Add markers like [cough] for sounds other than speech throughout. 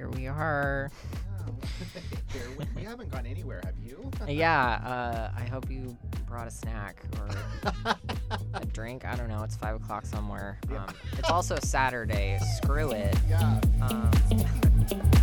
here we are. [laughs] We, we haven't gone anywhere, have you? Yeah, uh, I hope you brought a snack or a [laughs] drink. I don't know. It's five o'clock somewhere. Yeah. Um, it's also Saturday. Screw it. yeah. Um, [laughs]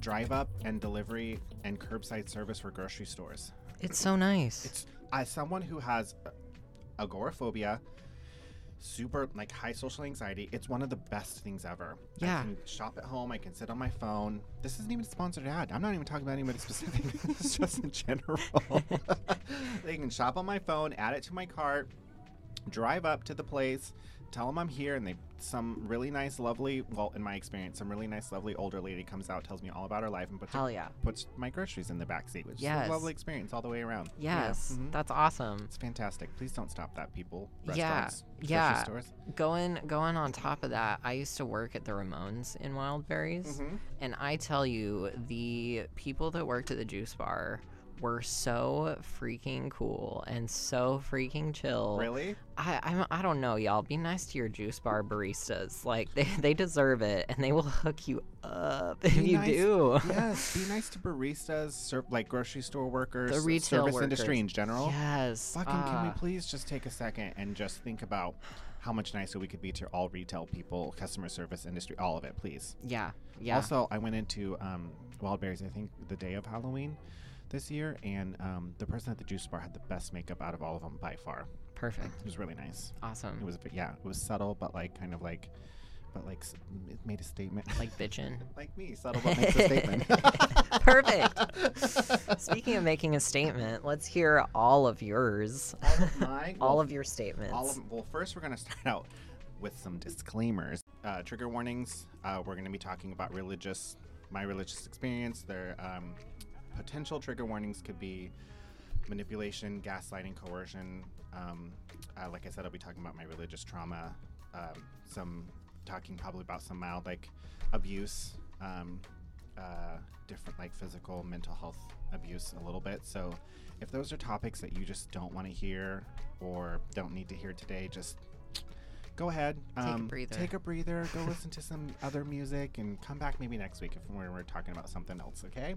drive up and delivery and curbside service for grocery stores. it's so nice. It's as someone who has agoraphobia, super like high social anxiety, it's one of the best things ever. Yeah. I can shop at home, I can sit on my phone. This isn't even a sponsored ad. I'm not even talking about anybody specific. [laughs] it's just in general. [laughs] they can shop on my phone, add it to my cart, drive up to the place, tell them I'm here, and they some really nice, lovely, well, in my experience, some really nice, lovely older lady comes out, tells me all about her life, and puts her Hell yeah. puts my groceries in the back seat, which is a lovely experience all the way around. Yeah. Yes, Mhm. that's awesome. It's fantastic. Please don't stop that, people. Yeah, Restaurants, grocery yeah. stores. Going going on top of that, I used to work at the Ramones in Wildberries, Mhm. and I tell you, the people that worked at the juice bar were so freaking cool and so freaking chill. Really? I, I I don't know, y'all. Be nice to your juice bar baristas. Like [laughs] they, they deserve it, and they will hook you up if Be you nice- do. yes. Be nice to baristas, ser- like grocery store workers, The retail service industry in general. Yes. Fucking, can we ah, please just take a second and just think about how much nicer we could be to all retail people, customer service industry, all of it, please. Yeah. Yeah. Also, I went into um, Wildberries, I think, the day of Halloween this year, and um, the person at the juice bar had the best makeup out of all of them by far. Perfect. It was really nice. Awesome. It was, yeah, it was subtle, but like kind of like, but like s- it made a statement. Like bitchin'. [laughs] like me, subtle but makes a statement. [laughs] Perfect. [laughs] Speaking of making a statement, let's hear all of yours. all of mine. all of your statements. all of Well, first we're gonna start out with some disclaimers, uh, trigger warnings. Uh, we're gonna be talking about religious, my religious experience. Their um, potential trigger warnings could be manipulation, gaslighting, coercion. Um, uh, like I said, I'll be talking about my religious trauma. Um, some talking probably about some mild like abuse, um, uh, different like physical, mental health abuse a little bit. So if those are topics that you just don't want to hear or don't need to hear today, just go ahead. Take a um, breather. Take a breather. Go [laughs] listen to some other music and come back maybe next week if we're, we're talking about something else. Okay.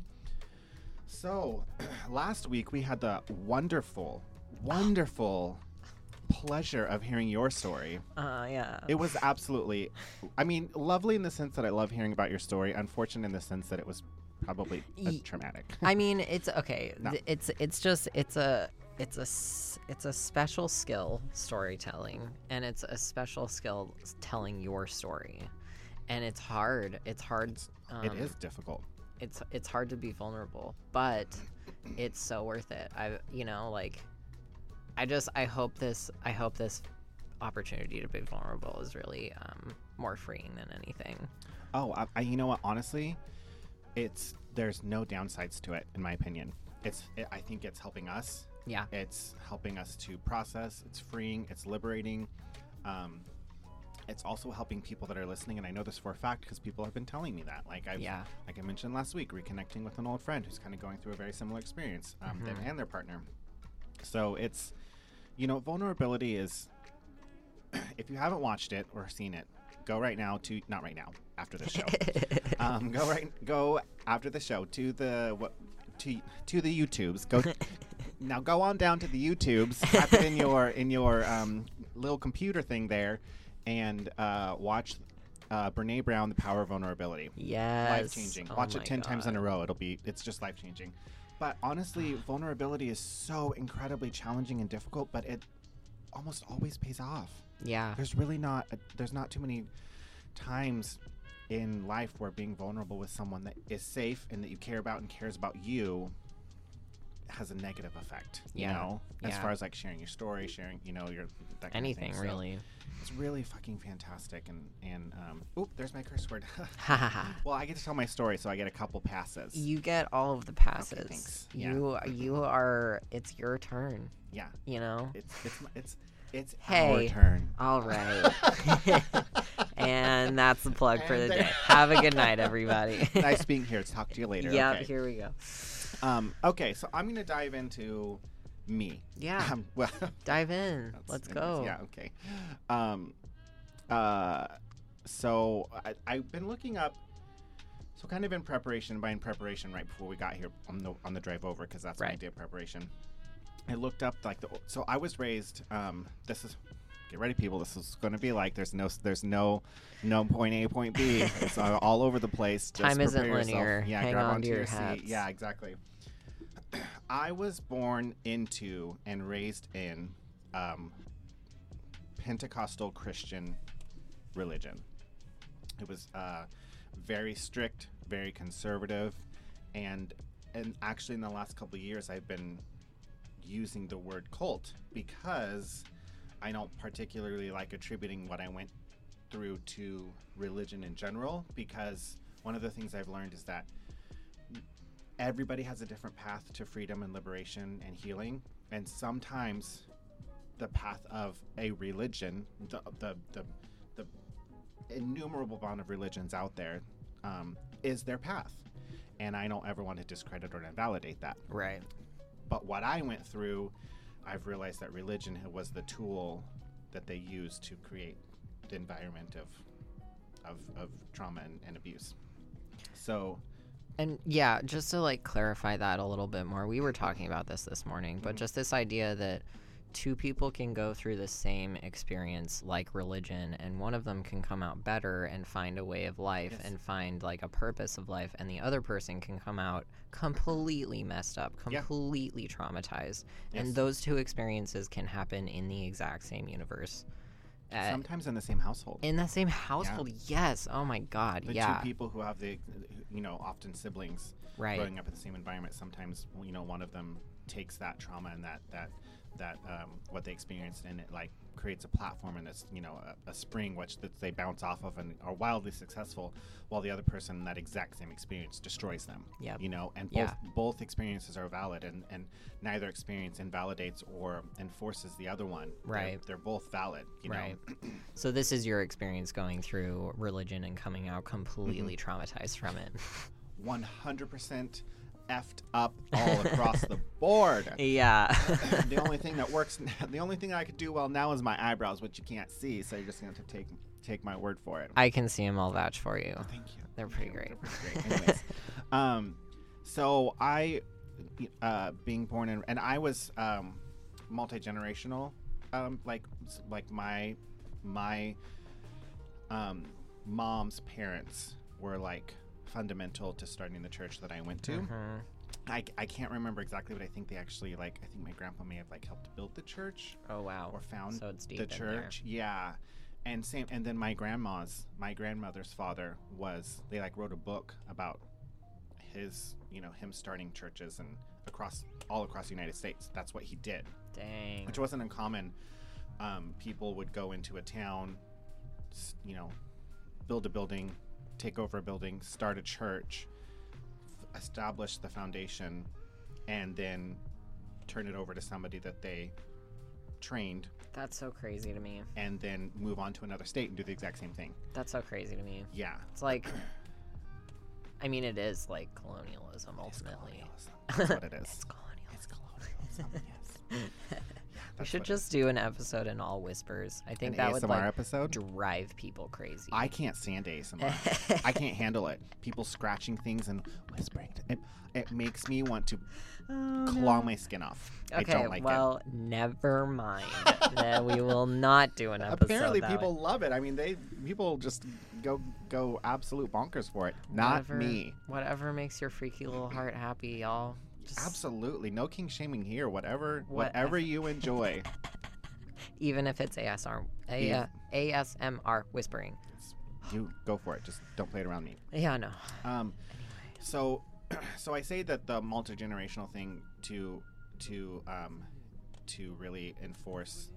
So, [clears throat] last week we had the wonderful, wonderful pleasure of hearing your story. Uh, yeah. It was absolutely, I mean, lovely in the sense that I love hearing about your story. Unfortunate in the sense that it was probably uh, Ye- traumatic. I mean, it's okay. [laughs] No. th- It's it's just it's a it's a s- it's a special skill storytelling, and it's a special skill s- telling your story, and it's hard. It's hard. it um, is difficult. It's it's hard to be vulnerable, but it's so worth it. I you know like, I just I hope this I hope this opportunity to be vulnerable is really um, more freeing than anything. Oh, I, I, you know what? Honestly, it's there's no downsides to it, in my opinion. It's it, I think it's helping us. Yeah. It's helping us to process. It's freeing. It's liberating. Um, it's also helping people that are listening, and I know this for a fact because people have been telling me that. Like I, Yeah. like I mentioned last week, reconnecting with an old friend who's kind of going through a very similar experience, um, them Mhm. and their partner. So it's, you know, vulnerability is. [clears throat] if you haven't watched it or seen it, go right now to not right now after the show. [laughs] um, go right go after the show to the what to to the YouTubes. Go [laughs] now. Go on down to the YouTubes. Tap it in your in your um, little computer thing there, and uh, watch uh, Brene Brown, "The Power of Vulnerability." yes. Life changing. Oh Watch it ten times in a row. It'll be it's just life changing. But honestly, [sighs] vulnerability is so incredibly challenging and difficult, but it almost always pays off Yeah. there's really not a, there's not too many times in life where being vulnerable with someone that is safe and that you care about and cares about you has a negative effect you Yeah, know as yeah. far as like sharing your story sharing you know your that kind Anything. So really. It's really fucking fantastic and and um oop there's my curse word Ha ha ha. [laughs] well i get to tell my story so i get a couple passes You get all of the passes. thanks. Yeah. You you are it's your turn, yeah you know? it's it's it's It's Hey. our turn. All [laughs] right. [laughs] and that's the plug for the day. Have a good night, everybody. nice being here. Talk to you later. Yeah, okay. here we go. Um, okay, so I'm gonna dive into me. Yeah, Um, [laughs] well, dive in. [laughs] Let's go. Yeah. Okay. Um, uh, so I, I've been looking up. So kind of in preparation, by in preparation, right before we got here on the on the drive over, because that's my day of preparation. I looked up like the. So I was raised. Um, this is. Get ready, people. This is going to be like there's no there's no no point A point B. It's all over the place. [laughs] Just Time isn't yourself. linear. Yeah, Hang grab on onto to your your seat. Yeah, exactly. I was born into and raised in um, Pentecostal Christian religion. It was uh, very strict, very conservative, and and actually in the last couple years I've been using the word cult because I don't particularly like attributing what I went through to religion in general because one of the things I've learned is that everybody has a different path to freedom and liberation and healing. And sometimes the path of a religion the the the, the innumerable amount of religions out there um, is their path. And i don't ever want to discredit or invalidate that. Right. but what i went through i've realized that religion was the tool that they used to create the environment of of, of trauma and, and abuse. So And yeah, just to like clarify that a little bit more, we were talking about this this morning, but Mhm. just this idea that two people can go through the same experience like religion and one of them can come out better and find a way of life Yes. and find like a purpose of life and the other person can come out completely messed up Yeah. completely traumatized Yes. and those two experiences can happen in the exact same universe Uh, sometimes in the same household. In the same household yes. Oh my god the yeah. two people who have the you know often siblings right. growing up in the same environment sometimes you know one of them takes that trauma and that that that um, what they experienced and it like creates a platform and it's you know a, a spring which that they bounce off of and are wildly successful while the other person that exact same experience destroys them Yeah, you know and both Yeah. both experiences are valid and and neither experience invalidates or enforces the other one They're- Right. they're, both valid you Right. know So this is your experience going through religion and coming out completely Mm-hmm. traumatized from it. [laughs] 100% effed up all [laughs] across the board yeah. the only thing that [laughs] works, [laughs] the only thing I could do well now is my eyebrows, which you can't see. So you're just gonna have to take take my word for it. I can see them. I'll vouch for you. Thank you. They're pretty great. They're pretty great. Anyways, um, so I, uh, being born in, and I was um, multi generational, um, like like my my um, mom's parents were like fundamental to starting the church that I went to. Mhm. I, I can't remember exactly, but I think they actually like I think my grandpa may have like helped build the church Oh wow. or found So the church. Yeah. And same and then my grandma's my grandmother's father was they like wrote a book about his, you know, him starting churches and across all across the United States. That's what he did. Dang. Which wasn't uncommon. Um, people would go into a town, you know, build a building, take over a building, start a church, f- establish the foundation, and then turn it over to somebody that they trained That's so crazy to me. and then move on to another state and do the exact same thing. That's so crazy to me. Yeah. It's like, I mean, it is like colonialism ultimately. It's colonialism. That's what it [laughs] is. It's colonialism. It's colonialism. yes. [laughs] We should just do an episode in all whispers. I think an that ASMR would like episode. drive people crazy. I can't stand ASMR. I can't handle it. People scratching things and whispering. It, it makes me want to [laughs] Oh, claw no. my skin off. I Okay, don't like well, never mind. then we will not do an episode. Apparently, people way. love it. I mean, they people just go go absolute bonkers for it. Not Whatever- me. Whatever makes your freaky little heart happy, y'all. Absolutely, no king shaming here. Whatever, What- whatever you enjoy. [laughs] even if it's ASR, A- Yeah. ASMR whispering. You go for it. Just don't play it around me. Yeah, no. Um, so, [clears throat] so I say that the multi generational thing to to um, to really enforce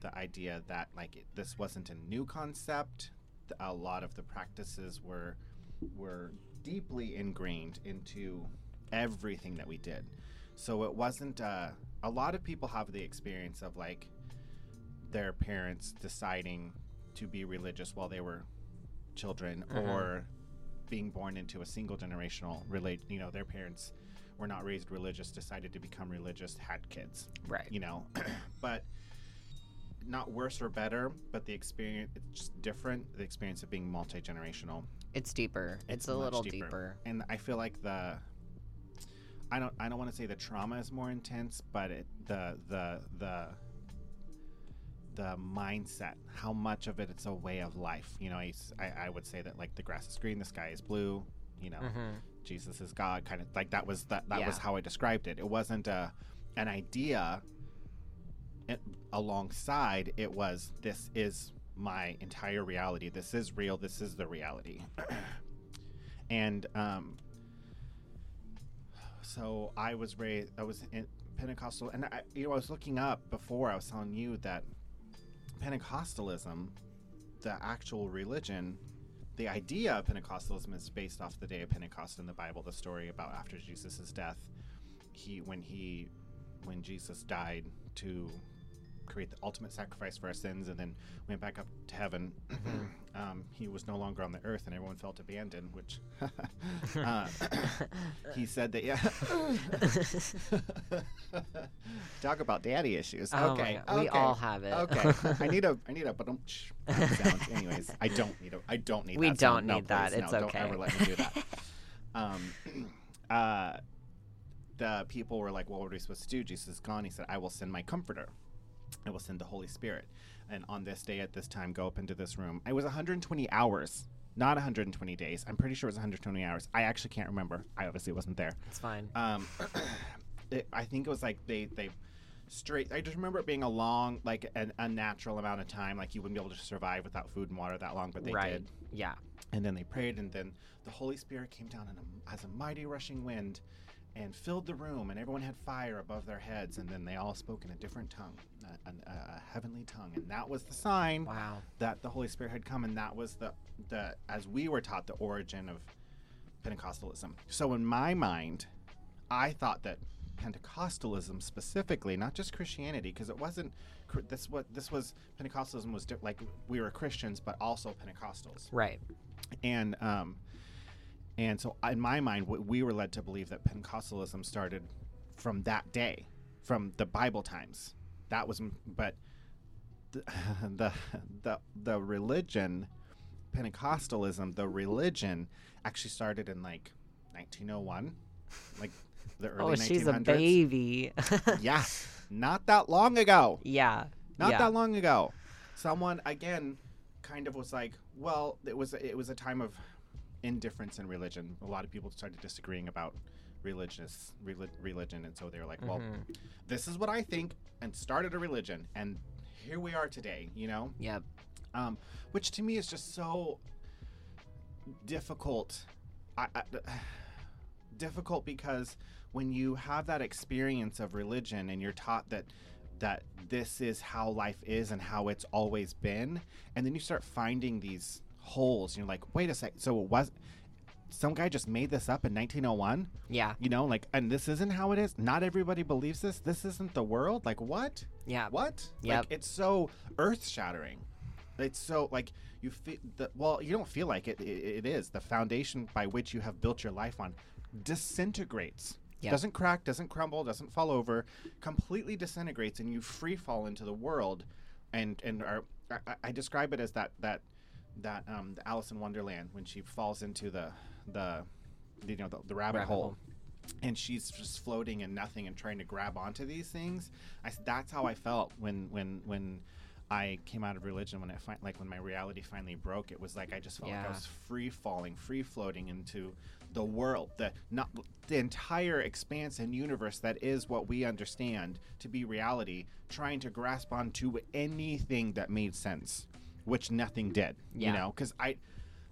the idea that like it- this wasn't a new concept. th- A lot of the practices were were deeply ingrained into everything that we did. So it wasn't. Uh, a lot of people have the experience of like their parents deciding to be religious while they were children Mhm. or being born into a single generational relate you know their parents were not raised religious decided to become religious had kids Right. you know [clears throat] but not worse or better but the experience it's just different the experience of being multi-generational It's deeper. It's, It's a little deeper. deeper. and i feel like the i don't i don't want to say the trauma is more intense but it the the the the mindset how much of it it's a way of life. You know I, I would say that like the grass is green the sky is blue you know hmm jesus is god kind of like that was that that was how i described it. It wasn't a an idea it, alongside it was this is my entire reality. This is real this is the reality. [clears throat] And um so i was raised i was in pentecostal and i you know i was looking up before i was telling you that pentecostalism the actual religion the idea of pentecostalism is based off the day of pentecost in the bible the story about after jesus' death. He when he when jesus died to create the ultimate sacrifice for our sins and then went back up to heaven. [clears throat] Um, he was no longer on the earth and everyone felt abandoned which [laughs] uh, [coughs] he said that yeah. [laughs] Talk about daddy issues. Oh my okay we all have it. okay. I need a i need a but sound. [laughs] Anyways i don't need a i don't need We that sound. don't No, need that. please, It's no, okay. don't ever let me do that. Um [clears throat] uh the people were like well what are we supposed to do? Jesus is gone. He said i will send my comforter I will send the Holy Spirit. And on this day at this time, go up into this room. It was 120 hours, not 120 days. I'm pretty sure it was 120 hours. I actually can't remember. I obviously wasn't there. It's fine. Um, [coughs] it, I think it was like they they straight. I just remember it being a long, like an unnatural amount of time. Like you wouldn't be able to survive without food and water that long, but they right. did. Yeah. And then they prayed, and then the Holy Spirit came down in a, as a mighty rushing wind and filled the room, and everyone had fire above their heads, and then they all spoke in a different tongue, a, a, a heavenly tongue, and that was the sign Wow. that the Holy Spirit had come, and that was the the as we were taught the origin of Pentecostalism. So in my mind, I thought that Pentecostalism specifically, not just Christianity, because it wasn't this what this was Pentecostalism was like we were Christians, but also Pentecostals Right. and um, and so in my mind, we were led to believe that Pentecostalism started from that day, from the Bible times. That was, but the [laughs] the the, the religion, Pentecostalism, the religion, actually started in like 1901, like the [laughs] oh, early oh, 1900s. she's a baby. [laughs] Yeah, not that long ago yeah. not yeah. that long ago someone again kind of was like well it was it was a time of indifference in religion a lot of people started disagreeing about religious reli- religion and so they were like well Mhm. this is what i think and started a religion and here we are today you know Yep. um, which to me is just so difficult. I, I, [sighs] difficult because when you have that experience of religion and you're taught that that this is how life is and how it's always been, and then you start finding these holes, and you're like, wait a sec, so it was some guy just made this up in 1901 Yeah. you know like and this isn't how it is not everybody believes this this isn't the world like what Yeah. what? Yeah. Like it's so earth shattering. It's so like you feel that. well, you don't feel like it, it. It is the foundation by which you have built your life on disintegrates. Yep. Doesn't crack, doesn't crumble, doesn't fall over. Completely disintegrates, and you free fall into the world. And and are, I, I describe it as that that that um the Alice in Wonderland when she falls into the the you know the, the rabbit, Rabbit hole hole. and she's just floating in nothing and trying to grab onto these things. I that's how I felt when when when I came out of religion. When I find like when my reality finally broke, it was like I just felt like I was free falling, free floating into the world, the not the entire expanse and universe that is what we understand to be reality, trying to grasp onto anything that made sense, which nothing did. You know, because I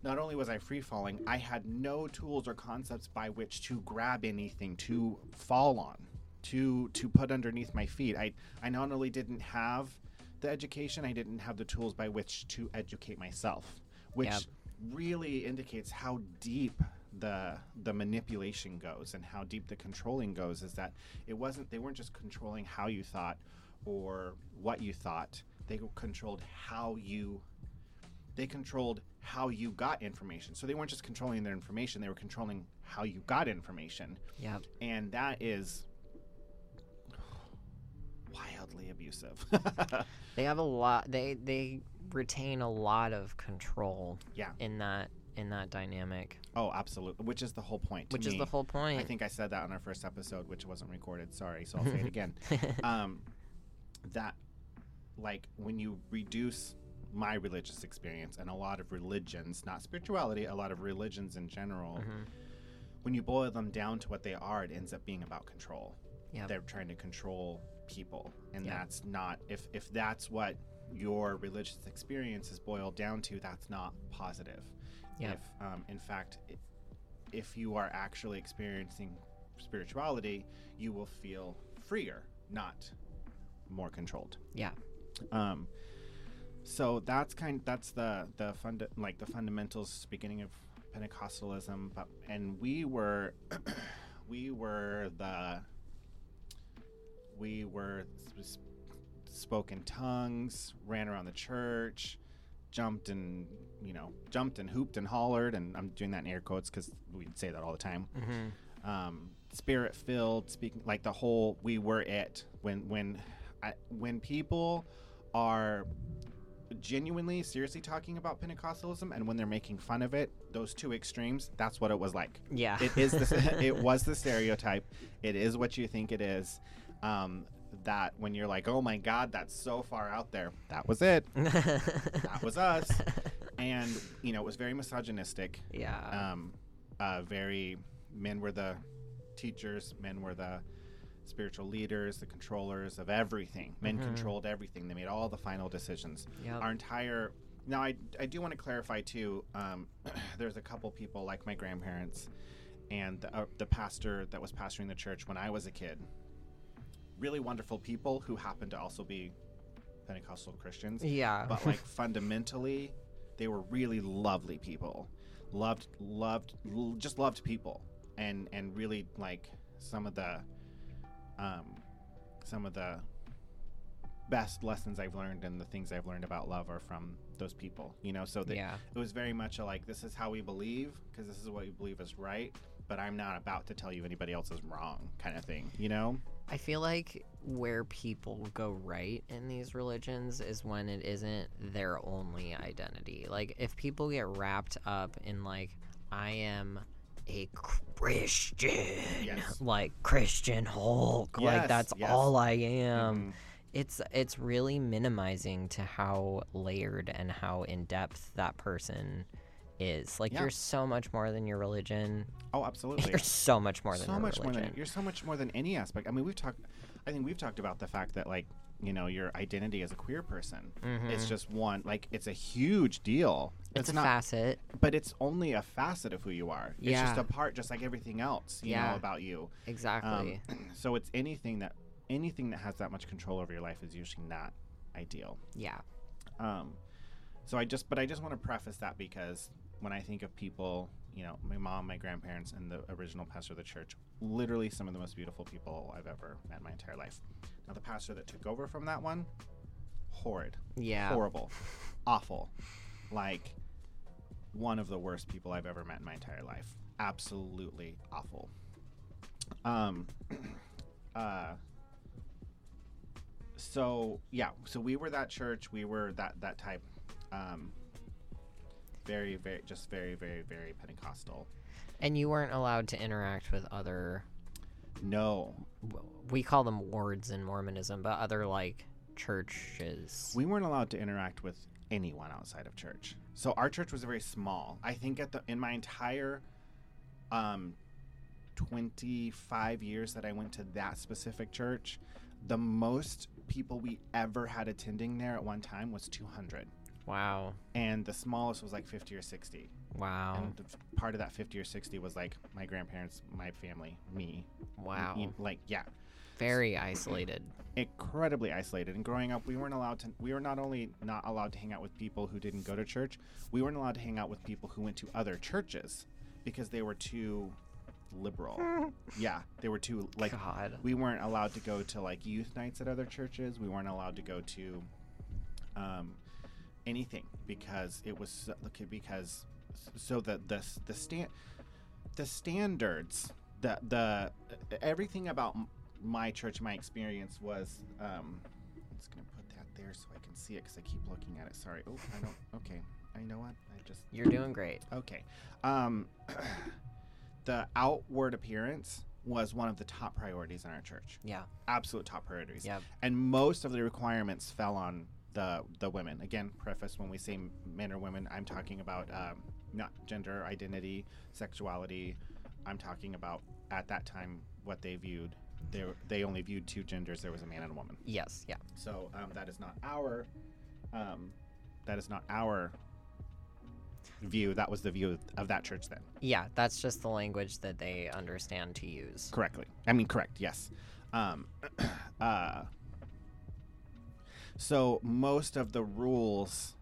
not only was I free falling, I had no tools or concepts by which to grab anything to fall on, to to put underneath my feet. I I not only didn't have the education, I didn't have the tools by which to educate myself, which Yep. really indicates how deep the the manipulation goes and how deep the controlling goes is that it wasn't they weren't just controlling how you thought or what you thought. They controlled how you they controlled how you got information. So they weren't just controlling their information, they were controlling how you got information. Yeah. And that is wildly abusive. [laughs] They have a lot. They they retain a lot of control. Yeah. In that in that dynamic, oh, absolutely. Which is the whole point. which is the whole point. I think I said that on our first episode, which wasn't recorded. Sorry, so I'll say it [laughs] again. [laughs] um, that, like, when you reduce my religious experience and a lot of religions, not spirituality, a lot of religions in general, Mhm. when you boil them down to what they are, it ends up being about control. Yep. They're trying to control people, and Yeah. that's not if if that's what your religious experience is boiled down to, that's not positive. Yeah. If, um, in fact, i if you are actually experiencing spirituality, you will feel freer, not more controlled. Yeah. Um, so that's kind that's the the fund like the fundamentals beginning of Pentecostalism. But and we were [coughs] we were the we were s- spoke in tongues, ran around the church, jumped and you know jumped and hooped and hollered, and I'm doing that in air quotes because we say that all the time hmm um, spirit filled speaking like the whole we were it when when I, when people are genuinely seriously talking about pentecostalism and when they're making fun of it those two extremes that's what it was like. Yeah. it is the, [laughs] it was the stereotype. It is what you think it is um, that when you're like oh my god that's so far out there. That was it. [laughs] That was us. And you know it was very misogynistic. Yeah. um, uh, very men were the teachers, men were the spiritual leaders, the controllers of everything. Men Mhm. controlled everything. They made all the final decisions. Yep. Our entire now, I, I do want to clarify too. Um, [clears throat] there's a couple people like my grandparents and the, uh, the pastor that was pastoring the church when I was a kid. Really wonderful people who happened to also be Pentecostal Christians yeah. but like [laughs] fundamentally they were really lovely people loved loved l- just loved people and and really like some of the um some of the best lessons i've learned and the things i've learned about love are from those people you know so they, yeah. it was very much a like this is how we believe because this is what we believe is right but i'm not about to tell you anybody else is wrong kind of thing you know I feel like where people go right in these religions is when it isn't their only identity. Like if people get wrapped up in like I am a Christian, Yes. like Christian Hulk, Yes, like that's yes. all I am. Mhm. It's it's really minimizing to how layered and how in depth that person is. Like Yeah. you're so much more than your religion. oh absolutely [laughs] You're so much more than so much religion. more than you're so much more than any aspect. I mean, we've talked. I think we've talked about the fact that like you know your identity as a queer person. It's Mhm. just one like it's a huge deal. it's a not, facet. but it's only a facet of who you are. Yeah. It's just a part, just like everything else you Yeah. know about you. Exactly. Um, [clears throat] so it's anything that anything that has that much control over your life is usually not ideal. yeah. Um, so I just, but I just want to preface that because when I think of people, you know, my mom, my grandparents, and the original pastor of the church, literally some of the most beautiful people I've ever met in my entire life. Now, the pastor that took over from that one, horrid, Yeah. horrible, [laughs] awful, like one of the worst people I've ever met in my entire life. Absolutely awful. Um, [clears throat] uh, so yeah, so we were that church. We were that that type. Um, very, very, just very, very, very Pentecostal. And you weren't allowed to interact with other No, we call them wards in Mormonism, but other like churches. we weren't allowed to interact with anyone outside of church. So our church was very small. I think at the in my entire um 25 years that I went to that specific church, the most people we ever had attending there at one time was 200. wow. And the smallest was like 50 or 60. Wow. And part of that 50 or 60 was like my grandparents, my family, me. wow. You- Like, yeah. Very isolated. [clears throat] incredibly isolated and growing up we weren't allowed to we were not only not allowed to hang out with people who didn't go to church we weren't allowed to hang out with people who went to other churches because they were too liberal. [laughs] yeah, they were too like God. we weren't allowed to go to like youth nights at other churches. We weren't allowed to go to um, anything because it was because so the the the stand the standards the the everything about my church my experience was um I'm just gonna put that there so I can see it because I keep looking at it sorry oh I don't okay I know what I just You're doing great. Okay. Um, [clears throat] the outward appearance was one of the top priorities in our church. Yeah. Absolute top priorities. Yeah. And most of the requirements fell on the the women. Again, preface when we say men or women, I'm talking about um, not gender identity, sexuality. I'm talking about at that time what they viewed. They were- they only viewed two genders. There was a man and a woman. Yes. Yeah. So um, that is not our um, that is not our view. That was the view of that church then. Yeah. That's just the language that they understand to use. Correctly. I mean, correct. Yes. Um, [clears throat] uh, so most of the rules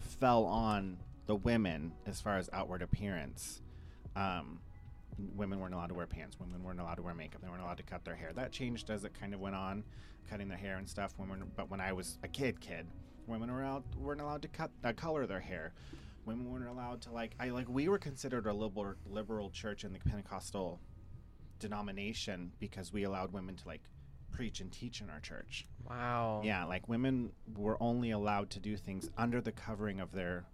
fell on the women as far as outward appearance. Um, women weren't allowed to wear pants. Women weren't allowed to wear makeup. They weren't allowed to cut their hair. That changed as it kind of went on, cutting their hair and stuff. Women, but when I was a kid, kid, women were allowed, weren't allowed to cut uh, color their hair. Women weren't allowed to like. I like. We were considered a liberal liberal church in the Pentecostal denomination because we allowed women to like preach and teach in our church. Wow. Yeah, like women were only allowed to do things under the covering of their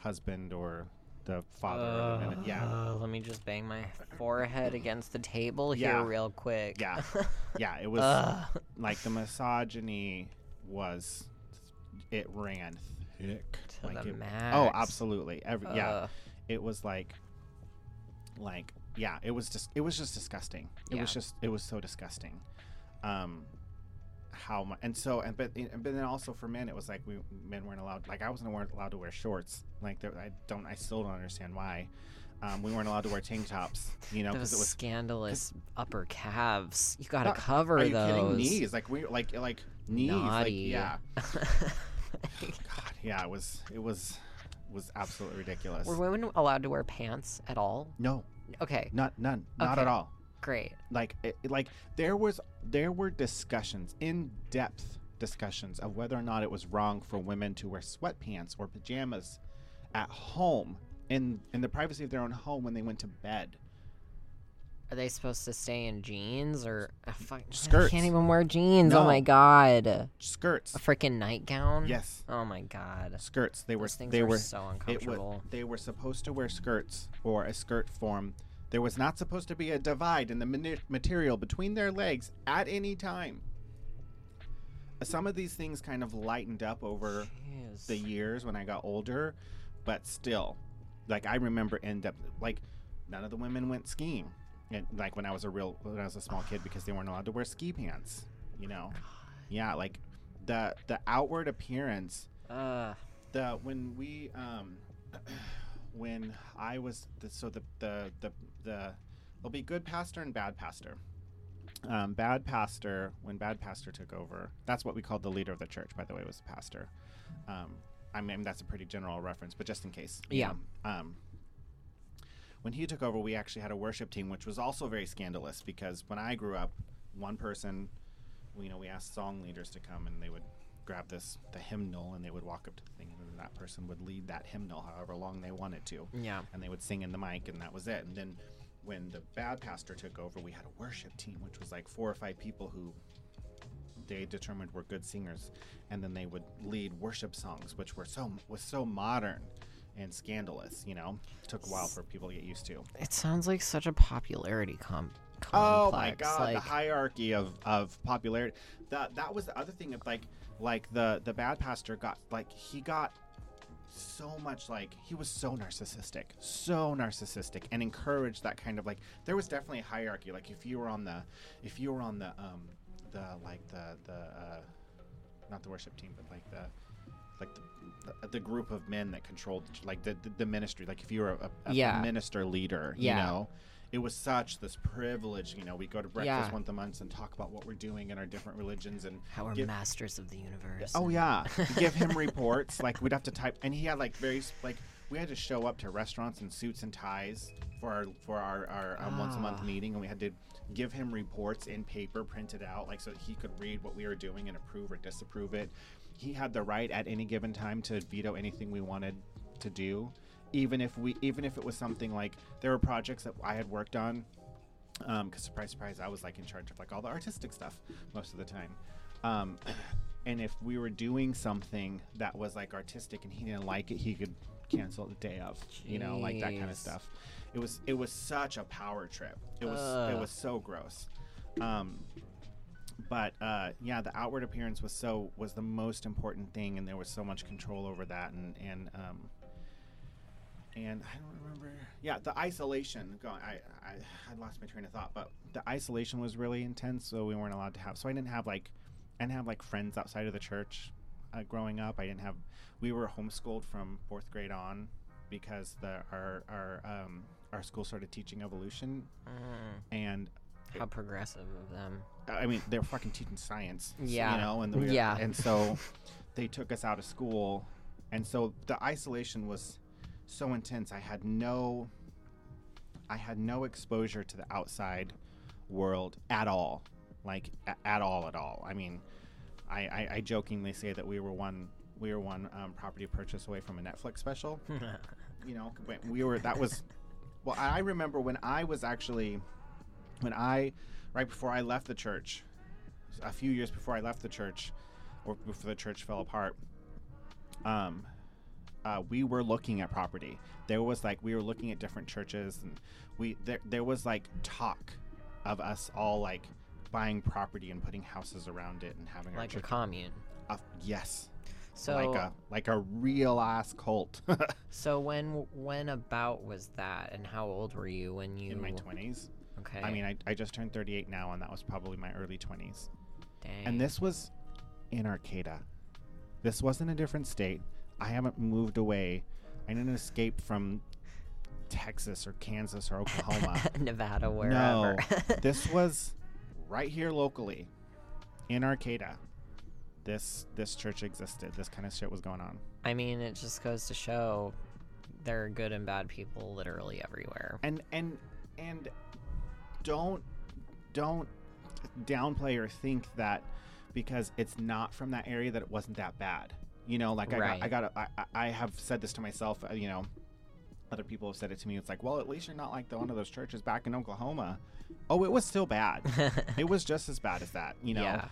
husband or the father. or the min- yeah, Uh, let me just bang my forehead against the table here Yeah. real quick. yeah, [laughs] yeah. It was like the misogyny was it ran thick. To like the it- max. Oh, absolutely. Every yeah, it was like like yeah it was just it was just disgusting it was just it was so disgusting um how much and so and but and but then also for men it was like we men weren't allowed like i wasn't allowed to wear shorts. Like there, i don't i still don't understand why. Um, we weren't allowed to wear tank tops you know because it was scandalous. upper calves. You gotta cover are you those. kidding knees like we like like knees like yeah. [laughs] [laughs] God yeah it was it was was absolutely ridiculous. Were women allowed to wear pants at all? no. Okay, not none. Not at all great. like it, like there was there were discussions in depth discussions of whether or not it was wrong for women to wear sweatpants or pajamas at home in in the privacy of their own home when they went to bed Are they supposed to stay in jeans or a fuck, I Skirts. can't even wear jeans. Oh my god, Skirts. a freaking nightgown. yes Oh my god. skirts they were Those things they were so uncomfortable. they were supposed to wear skirts or a skirt form there was not supposed to be a divide in the material between their legs at any time some of these things kind of lightened up over Jeez. the years when I got older, but still, like I remember end up like none of the women went skiing, and like when I was a real when I was a small kid because they weren't allowed to wear ski pants, you know. Yeah, like the the outward appearance, Uh, the when we um [clears throat] when I was the, so the the the the there'll be good pastor and bad pastor. Um, bad pastor when bad pastor took over that's what we called the leader of the church by the way was the pastor um, i mean that's a pretty general reference but just in case Yeah. know. um, when he took over we actually had a worship team which was also very scandalous because when i grew up one person you know we asked song leaders to come and they would grab this the hymnal and they would walk up to the thing and that person would lead that hymnal however long they wanted to yeah. and they would sing in the mic and that was it and then when the bad pastor took over we had a worship team which was like four or five people who they determined were good singers and then they would lead worship songs which were so was so modern and scandalous you know took a while for people to get used to It sounds like such a popularity com- Oh my god, Like, the hierarchy of, of popularity. That that was the other thing of like like the the bad pastor got like he got so much like he was so narcissistic, so narcissistic and encouraged that kind of like there was definitely a hierarchy like if you were on the if you were on the um the like the the uh not the worship team but like the like the, the, the group of men that controlled like the, the, the ministry like if you were a, a Yeah. minister leader Yeah. you know it was such this privilege you know we go to breakfast Yeah. once a month and talk about what we're doing in our different religions and how we're give- masters of the universe. oh yeah [laughs] give him reports like we'd have to type and he had like very like we had to show up to restaurants in suits and ties for our for our, our um, once a month Ah. meeting, and we had to give him reports in paper printed out, like so he could read what we were doing and approve or disapprove it. He had the right at any given time to veto anything we wanted to do, even if we even if it was something like there were projects that I had worked on. Um, cause surprise, surprise, I was like in charge of like all the artistic stuff most of the time. Um, [clears throat] and if we were doing something that was like artistic and he didn't like it, he could cancel the day of, you know, like that kind of stuff. It was it was such a power trip. It was it was so gross. Um, but uh, yeah, the outward appearance was so was the most important thing, and there was so much control over that, and and um, and I don't remember. Yeah, the isolation. Going, I I I lost my train of thought, but the isolation was really intense. So we weren't allowed to have. So I didn't have like, I didn't have like friends outside of the church. Uh, growing up, I didn't have. We were homeschooled from fourth grade on, because the our our um our school started teaching evolution, Mm, and how progressive of them. I mean, they're fucking teaching science. Yeah. You know, and were- Yeah. and so they took us out of school, and so the isolation was so intense. I had no, I had no exposure to the outside world at all, like a- at all, at all. I mean, I, I, I jokingly say that we were one, we were one um, property purchase away from a Netflix special [laughs] you know we were that was well i remember when i was actually when i right before i left the church a few years before i left the church or before the church fell apart um uh, we were looking at property there was like we were looking at different churches and we there, there was like talk of us all like buying property and putting houses around it and having our like a commune. uh, yes So like a like a real ass cult [laughs] so when when about was that, and how old were you when you? in my 20s Okay. I mean, I, I just turned 38 now, and that was probably my early 20s. Dang. And this was in Arcata. This wasn't a different state. I haven't moved away. I didn't escape from Texas or Kansas or Oklahoma. [laughs] Nevada, wherever. no, [laughs] this was right here locally in Arcata. This this church existed. This kind of shit was going on. I mean, it just goes to show there are good and bad people literally everywhere. and and and don't don't downplay or think that because it's not from that area that it wasn't that bad you know like Right. i got i got I, I have said this to myself uh, you know other people have said it to me it's like well at least you're not like the one of those churches back in oklahoma oh it was still bad [laughs] it was just as bad as that you know Yeah.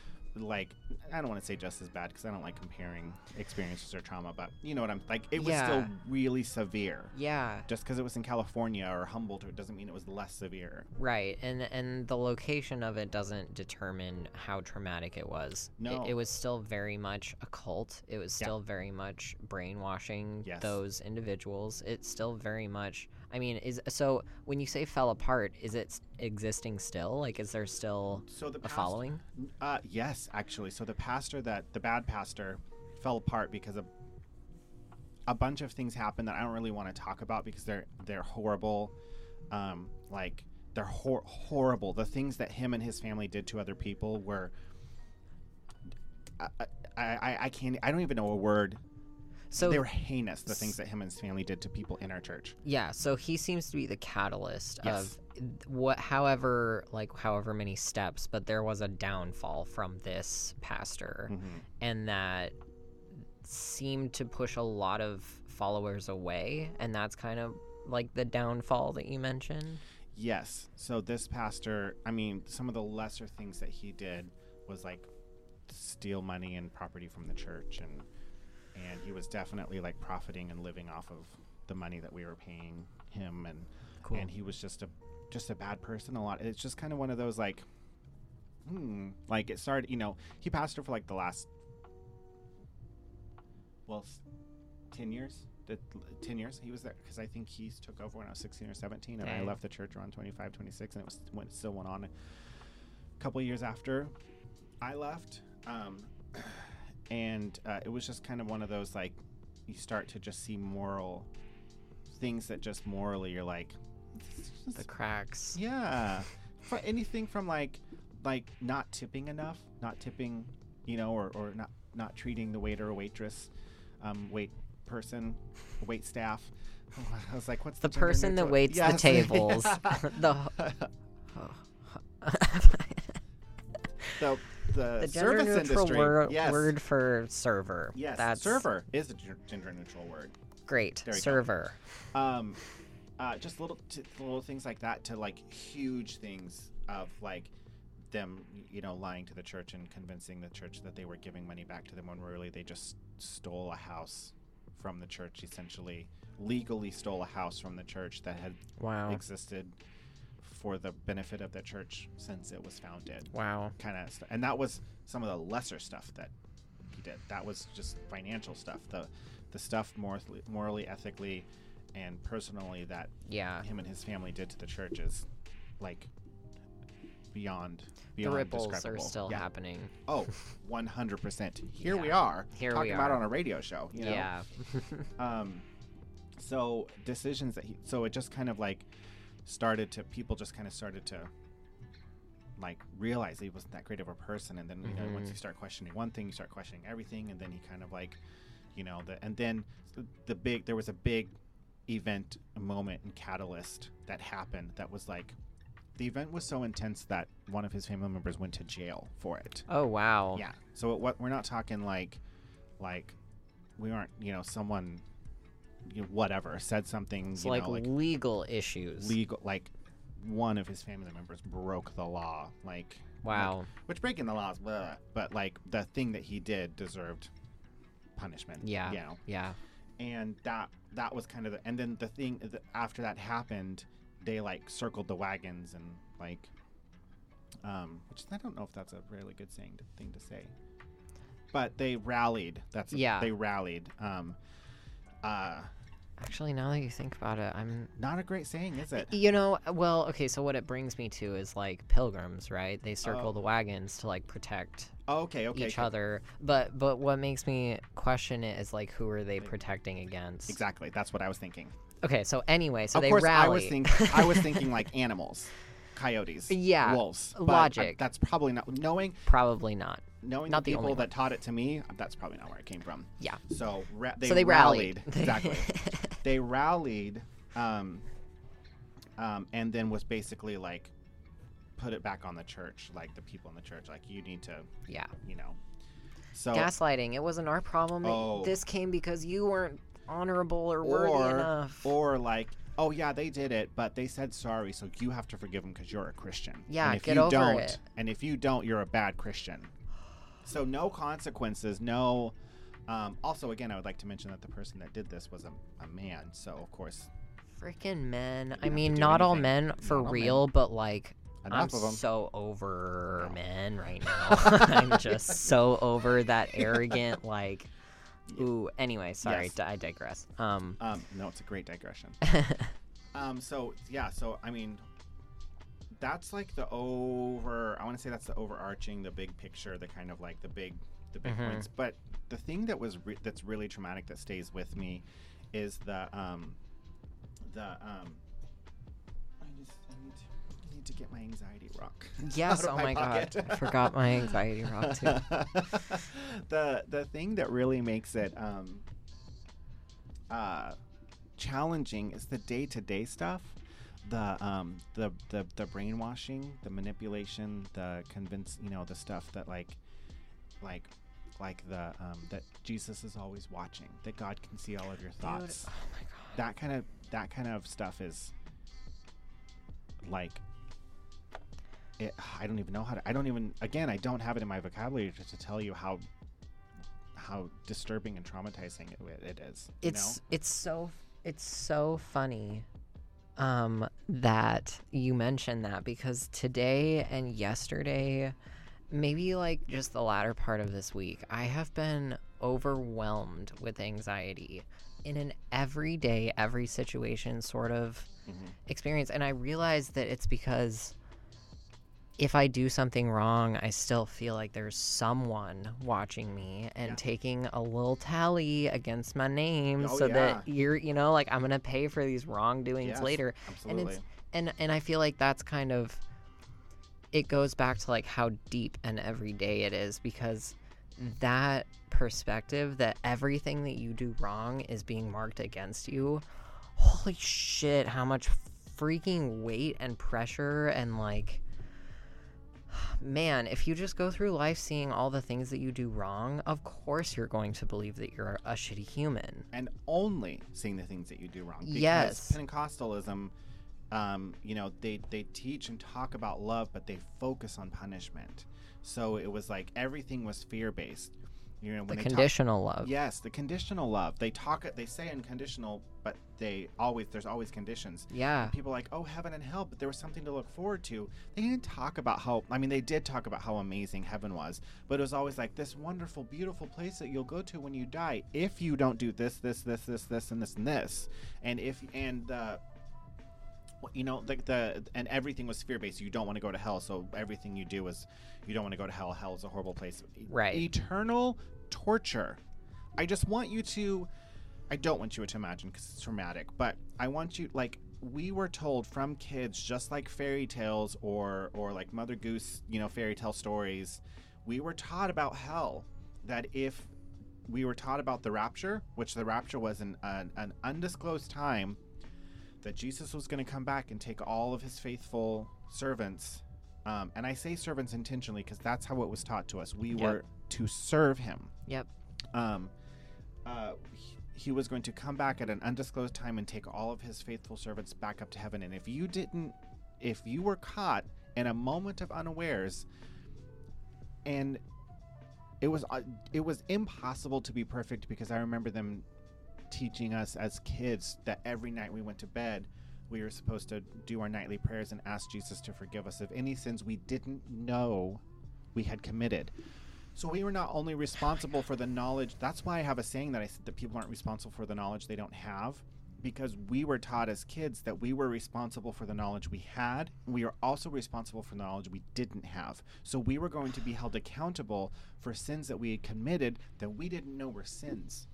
Like i don't want to say just as bad because i don't like comparing experiences or trauma but you know what i'm like it was Yeah. still really severe yeah. just because it was in California or Humboldt, it doesn't mean it was less severe. Right, and and the location of it doesn't determine how traumatic it was. It- No. it, was still very much a cult. It was Yeah. still very much brainwashing Yes. those individuals. It's still very much. I mean, is so when you say fell apart, is it existing still? Like, is there still So the a following? Uh, yes, actually. So the pastor that the bad pastor fell apart because of a bunch of things happened that I don't really want to talk about because they're they're horrible. Um, like they're hor- horrible. The things that him and his family did to other people were. I, I, I, I can't. I don't even know a word. So they were heinous. The things that him and his family did to people in our church. Yeah, so he seems to be the catalyst Yes. of what however like however many steps, but there was a downfall from this pastor Mhm. and that seemed to push a lot of followers away and that's kind of like the downfall that you mentioned. Yes. So this pastor, I mean, some of the lesser things that he did was like steal money and property from the church and and he was definitely like profiting and living off of the money that we were paying him and Cool. and he was just a just a bad person a lot. It's just kind of one of those like hmm, like it started, you know, he pastored for like the last well, 10 years. The, 10 years he was there because I think he took over when I was 16 or 17 and I left the church around 25 26 and it was went, still went on a couple years after I left um, [clears throat] and uh, it was just kind of one of those like you start to just see moral things that just morally you're like "This is the cracks. yeah. [laughs] For anything from like like not tipping enough, not tipping, you know, or, or not not treating the waiter or waitress um, wait person, wait staff. [laughs] I was like, what's The the, person that waits the [laughs] tables. the the the, the gender service neutral industry. wor- yes. word for server. Yes, That's server is a gen- gender neutral word. great. Server. Um, uh, just little t- little things like that to like huge things of like them, you know, lying to the church and convincing the church that they were giving money back to them when really they just stole a house from the church, essentially legally stole a house from the church that had Wow. existed for the benefit of the church since it was founded. Wow. kind of st- and that was some of the lesser stuff that he did that was just financial stuff the the stuff morally, morally ethically and personally that Yeah. him and his family did to the church is like beyond beyond The ripples are still yeah. happening. oh [laughs] 100% here we are Here we talking about on a radio show you know Yeah. um so decisions that he so it just kind of like started to people just kind of started to like realize he wasn't that great of a person and then you know once you mm-hmm. start questioning one thing you start questioning everything and then he kind of like you know the and then the, the big there was a big event moment and catalyst that happened that was like the event was so intense that one of his family members went to jail for it oh wow. yeah. So what we're not talking like, like, we aren't you know someone, you know, whatever said something like, know like legal issues. legal like one of his family members broke the law like wow. which breaking the law is blah, but like the thing that he did deserved punishment. Yeah. You know Yeah. and that that was kind of the and then the thing th- after that happened they like circled the wagons and like um which i don't know if that's a really good saying to, thing to say but they rallied that's Yeah. they rallied um uh Actually, now that you think about it, I'm not a great saying is it You know, well, okay, so what it brings me to is like pilgrims, right? They circle Oh. the wagons to like protect oh, okay okay each okay. other. But but what makes me question it is like who are they protecting against? exactly that's what i was thinking Okay, so anyway, so of they course rally. i was thinking i was thinking like animals coyotes Yeah, wolves but, uh, logic. that's probably not knowing Probably not. Knowing Not the people that taught it to me, that's probably not where it came from. Yeah. So ra- they, so they rallied. exactly. [laughs] they rallied, um, um, and then was basically like put it back on the church, like the people in the church, like you need to, yeah. you know. So Gaslighting. It wasn't our problem. Oh. This came because you weren't honorable or worthy or enough. or like. Oh yeah, they did it, but they said sorry, so you have to forgive them because you're a Christian. Yeah, and if get you over don't, it. And if you don't, you're a bad Christian. So no consequences, no. Um, also, again, I would like to mention that the person that did this was a, a man, so of course Freaking men. I mean, not all anything. men Not for men. real, but like I'm of them. so over No. men right [laughs] now. [laughs] I'm just so over that arrogant like. Ooh. Anyway, sorry. Yes. I digress. Um. Um, no, it's a great digression. [laughs] um, so yeah, so I mean, that's like the over. I want to say that's the overarching, the big picture, the kind of like the big, the big Mhm. points. But the thing that was re- that's really traumatic that stays with me is the um, the um. I just I need to, I need to get my anxiety rock. [laughs] yes. Oh my god. I forgot my anxiety rock too. [laughs] the the thing that really makes it um uh challenging is the day to day stuff. The um the, the the brainwashing, the manipulation, the convince you know, the stuff that like like like the um that Jesus is always watching, that God can see all of your Dude, thoughts. oh my god. That kind of that kind of stuff is like it, I don't even know how to I don't even again I don't have it in my vocabulary to, to tell you how how disturbing and traumatizing it, it is. You it's it's so it's so funny um that you mentioned that because today and yesterday maybe like just the latter part of this week i have been overwhelmed with anxiety in an everyday every situation sort of? Mhm. experience and i realized that it's because if i do something wrong i still feel like there's someone watching me and Yeah. taking a little tally against my name Oh, so yeah. that you're you know like i'm gonna pay for these wrongdoings Yes, later Absolutely. and it's and and i feel like that's kind of it goes back to like how deep and everyday it is because that perspective that everything that you do wrong is being marked against you, holy shit, how much freaking weight and pressure and like man, if you just go through life seeing all the things that you do wrong, of course you're going to believe that you're a shitty human. and only seeing the things that you do wrong. Because Yes. Pentecostalism, um, you know, they they teach and talk about love, but they focus on punishment. So it was like everything was fear based. You know, The they talk- conditional love. Yes, the conditional love. They talk they say unconditional, but they always there's always conditions. Yeah. People are like, "Oh, heaven and hell," but there was something to look forward to. They didn't talk about how I mean, they did talk about how amazing heaven was, but it was always like this wonderful, beautiful place that you'll go to when you die if you don't do this, this, this, this, this, and this and this. And if and uh you know, like the and everything was fear based. You don't want to go to hell, so everything you do is you don't want to go to hell. Hell is a horrible place. Right. Eternal torture. I just want you to. I don't want you to imagine because it's traumatic, but I want you like we were told from kids, just like fairy tales or or like Mother Goose, you know, fairy tale stories. We were taught about hell. That if we were taught about the rapture, which the rapture was an an, an undisclosed time that Jesus was going to come back and take all of his faithful servants. Um, and I say servants intentionally because that's how it was taught to us. We Yep. were to serve him. Yep. Um, uh, he, he was going to come back at an undisclosed time and take all of his faithful servants back up to heaven. And if you didn't, if you were caught in a moment of unawares, and it was uh, it was impossible to be perfect because I remember them teaching us as kids that every night we went to bed, we were supposed to do our nightly prayers and ask Jesus to forgive us of any sins we didn't know we had committed. So we were not only responsible for the knowledge. That's why I have a saying that I said that people aren't responsible for the knowledge they don't have, because we were taught as kids that we were responsible for the knowledge we had. We are also responsible for the knowledge we didn't have. So we were going to be held accountable for sins that we had committed that we didn't know were sins.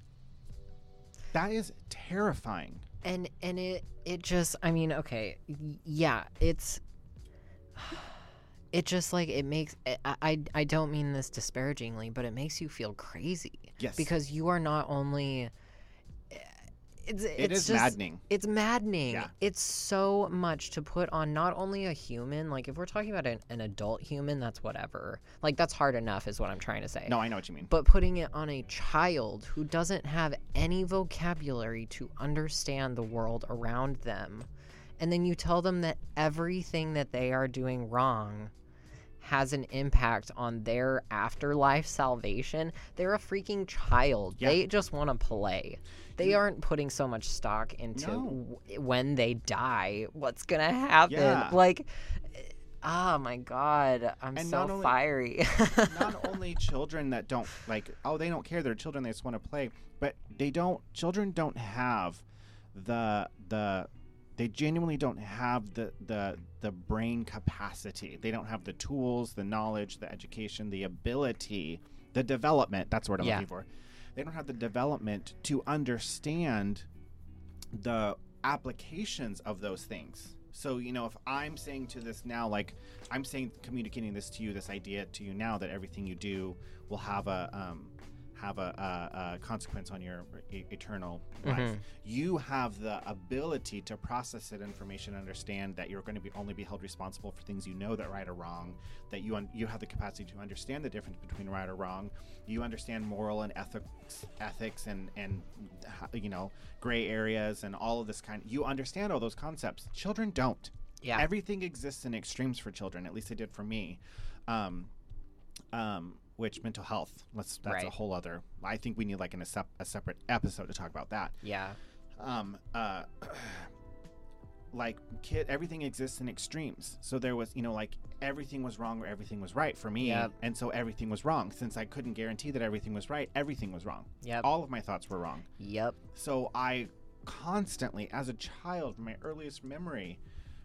That is terrifying. and and it it just i mean okay yeah it's it just like it makes I, I i don't mean this disparagingly but it makes you feel crazy Yes. because you are not only it's it it's is just, maddening. it's maddening Yeah. it's so much to put on not only a human like if we're talking about an, an adult human that's whatever like that's hard enough is what i'm trying to say No, I know what you mean. but putting it on a child who doesn't have any vocabulary to understand the world around them, and then you tell them that everything that they are doing wrong has an impact on their afterlife salvation, they're a freaking child. Yeah. They just want to play. They aren't putting so much stock into No. w- when they die, what's going to happen. Yeah. Like, oh my God, I'm And so not only- fiery. [laughs] not only children that don't like oh they don't care they're children they just want to play but they don't children don't have the the they genuinely don't have the the the brain capacity they don't have the tools the knowledge the education the ability the development that's what i'm Yeah. looking for they don't have the development to understand the applications of those things. So, you know, if I'm saying to this now, like I'm saying, communicating this to you, this idea to you now that everything you do will have a um, have a, a, a consequence on your e- eternal life. Mhm. You have the ability to process that information, understand that you're going to be only be held responsible for things you know that right or wrong. That you un- you have the capacity to understand the difference between right or wrong. You understand moral and ethics, ethics, and and you know gray areas and all of this kind. You understand all those concepts. Children don't. yeah. Everything exists in extremes for children. At least it did for me. Um, um, which mental health. Let's. That's a whole other. I think we need like an, a, sep- a separate episode to talk about that. yeah. Um, uh, [clears throat] like kid, everything exists in extremes. So there was, you know, like everything was wrong or everything was right for me, Yep. and so everything was wrong. Since I couldn't guarantee that everything was right, everything was wrong. Yep. All of my thoughts were wrong. Yep. So I constantly, as a child, from my earliest memory,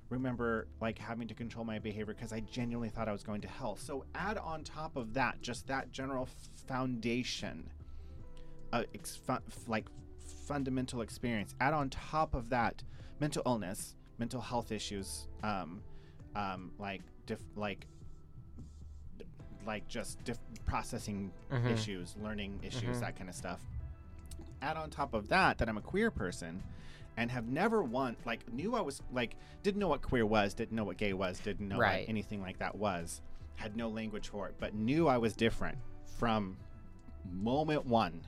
remember like having to control my behavior because I genuinely thought I was going to hell. So add on top of that, just that general foundation, uh, ex- fu- like fundamental experience. Add on top of that, mental illness, mental health issues, um, um, like diff- like like just dif- processing Mhm. issues, learning issues, Mhm. that kind of stuff. Add on top of that that I'm a queer person and have never once like knew I was like didn't know what queer was, didn't know what gay was, didn't know Right. what anything like that was, had no language for it, but knew I was different from moment one.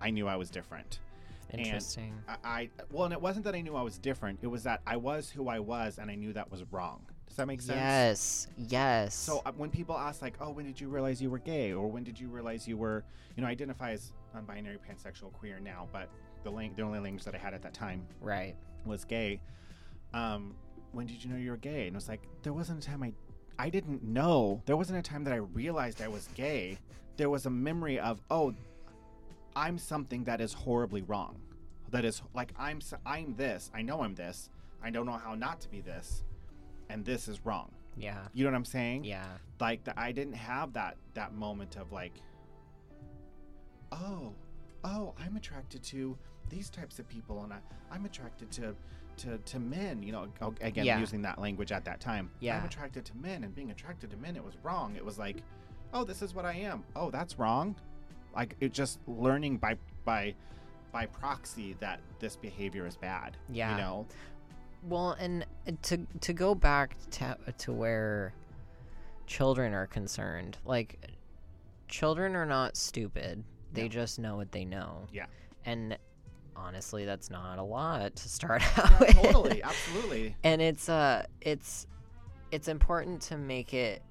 I knew I was different. And Interesting. I, I well, and it wasn't that I knew I was different. It was that I was who I was, and I knew that was wrong. Does that make sense? Yes. Yes. So uh, when people ask like, "Oh, when did you realize you were gay?" or "When did you realize you were," you know, I identify as non-binary, pansexual, queer now, but the lang- the only language that I had at that time right. was gay. Um, when did you know you were gay? And it was like there wasn't a time I, I didn't know. There wasn't a time that I realized I was gay. There was a memory of, oh, I'm something that is horribly wrong. That is like I'm I'm this. I know I'm this. I don't know how not to be this, and this is wrong. Yeah. You know what I'm saying? Yeah. like that i didn't have that that moment of like oh oh i'm attracted to these types of people and I, i'm attracted to to to men you know again Yeah. using that language at that time Yeah. i'm attracted to men and being attracted to men it was wrong it was like oh this is what i am oh that's wrong like it just learning by by by proxy that this behavior is bad Yeah. you know Well, and to to go back to to where children are concerned, like children are not stupid. They just know what they know. Yeah. And honestly, that's not a lot to start [laughs] Yeah, out with. totally. Absolutely. [laughs] And it's uh it's it's important to make it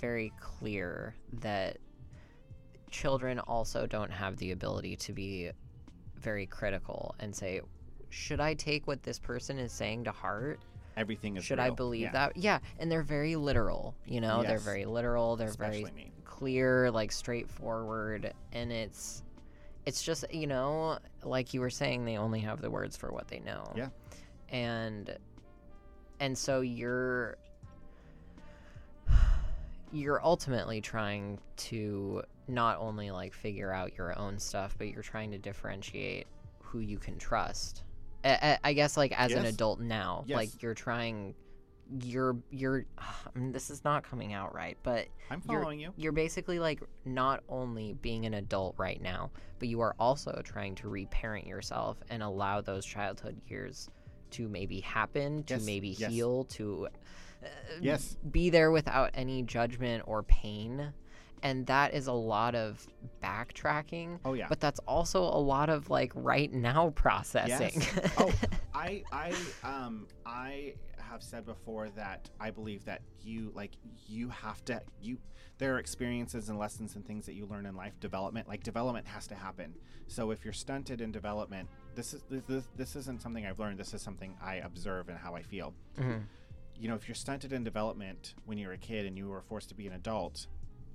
very clear that children also don't have the ability to be very critical and say should i take what this person is saying to heart? Everything is should i believe Yeah. that? Yeah and they're very literal you know? They're very literal. They're especially very me clear like straightforward and it's it's just you know like you were saying they only have the words for what they know Yeah. and and so you're you're ultimately trying to not only like figure out your own stuff but you're trying to differentiate who you can trust i, I- guess like as an adult now Yes. like you're trying you're you're [sighs] I mean, this is not coming out right but i'm you're- following you you're basically like not only being an adult right now, but you are also trying to reparent yourself and allow those childhood years to maybe happen, to Yes, maybe yes. heal, to uh, Yes. be there without any judgment or pain. And that is a lot of backtracking, Oh yeah. but that's also a lot of like right now [laughs] processing. Yes. oh, I I um I have said before that I believe that you like you have to you there are experiences and lessons and things that you learn in life development like development has to happen. So if you're stunted in development, this is this this, isn't something I've learned. This is something I observe and how I feel. Mhm. You know, if you're stunted in development when you're a kid and you were forced to be an adult,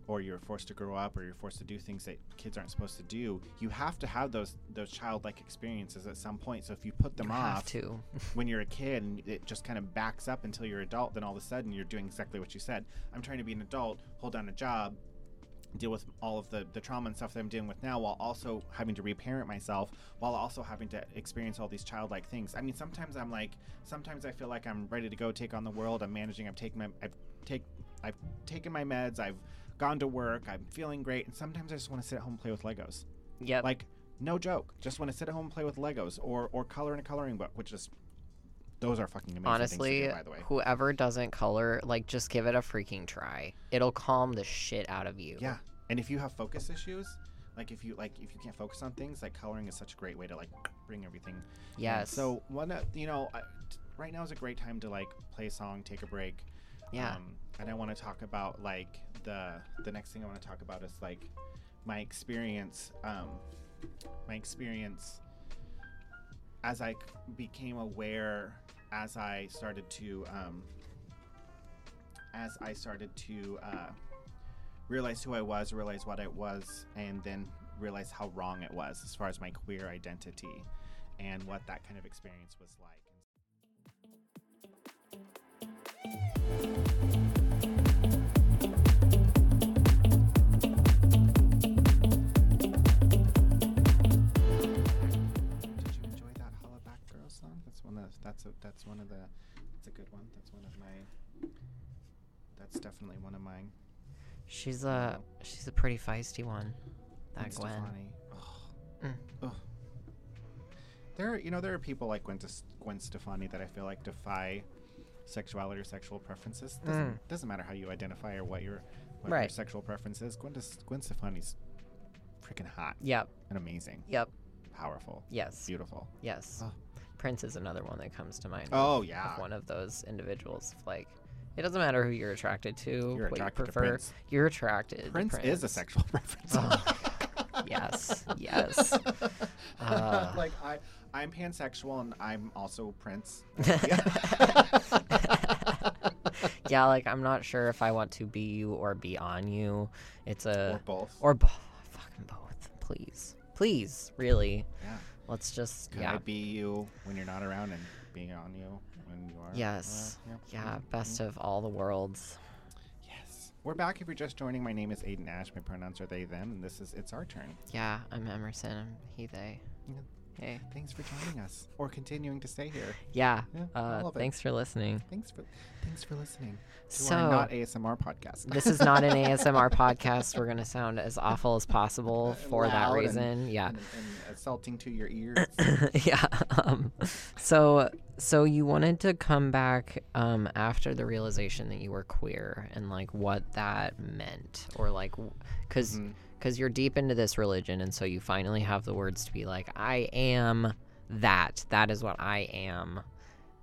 or you're forced to grow up or you're forced to do things that kids aren't supposed to do you have to have those those childlike experiences at some point. So if you put them You off to. [laughs] when you're a kid and it just kind of backs up until you're adult then all of a sudden you're doing exactly what you said. I'm trying to be an adult hold down a job deal with all of the, the trauma and stuff that i'm dealing with now while also having to reparent myself while also having to experience all these childlike things. I mean sometimes i'm like sometimes i feel like i'm ready to go take on the world. I'm managing i've taken my i've take i've taken my meds i've gone to work i'm feeling great and sometimes i just want to sit at home and play with legos Yep. like no joke just want to sit at home and play with legos or or color in a coloring book which is those are fucking amazing Honestly, do, by the way whoever doesn't color, like just give it a freaking try. It'll calm the shit out of you. yeah and if you have focus issues like if you like if you can't focus on things like coloring is such a great way to like bring everything in. So one uh, you know right now is a great time to like play a song take a break yeah. um, and i want to talk about like the the next thing i want to talk about is like my experience um my experience as I became aware as i started to um as i started to uh realize who i was realize what i was and then realize how wrong it was as far as my queer identity and what that kind of experience was like That's one of that's a that's one of the that's a good one. That's one of my that's definitely one of mine. She's a she's a pretty feisty one. That Gwen Gwen. Stefani. Ugh. Mm. Ugh. There, are, you know, there are people like Gwen, Gwen Stefani that I feel like defy sexuality or sexual preferences. Doesn't Mm. doesn't matter how you identify or what your what your sexual preference is. Gwen, Gwen Stefani's freaking hot Yep. and amazing, Yep. powerful, Yes. beautiful. Yes. Oh. Prince is another one that comes to mind. Oh yeah, one of those individuals. Like, it doesn't matter who you're attracted to, you're what attracted you prefer. Prince. You're attracted. to Prince, is a sexual [laughs] preference. Oh, yes. Yes. Uh. [laughs] like I, I'm pansexual and I'm also Prince. [laughs] yeah, like I'm not sure if I want to be you or be on you. It's a or both. or bo- fucking both. Please, please, really. yeah. Let's just Can yeah, I be you when you're not around and being on you when you are? Yes. Uh, yeah, Mhm. best of all the worlds. Yes. We're back. If you're just joining, my name is Aydan Ash. My pronouns are they, them, and this is It's Our Turn. Yeah, I'm Emerson. I'm he, they. Yeah. Hey. Thanks for joining us or continuing to stay here. Yeah. Yeah, Uh, all of it. thanks for listening. Thanks for thanks for listening to So our not ASMR podcast. this is not an [laughs] ASMR podcast. We're gonna sound as awful as possible And [laughs] for that loud and- reason. Yeah. and, and assaulting to your ears. [laughs] yeah. Um, so so you wanted to come back um, after the realization that you were queer and like what that meant or like because Mhm. Because you're deep into this religion and so you finally have the words to be like I am that that is what I am.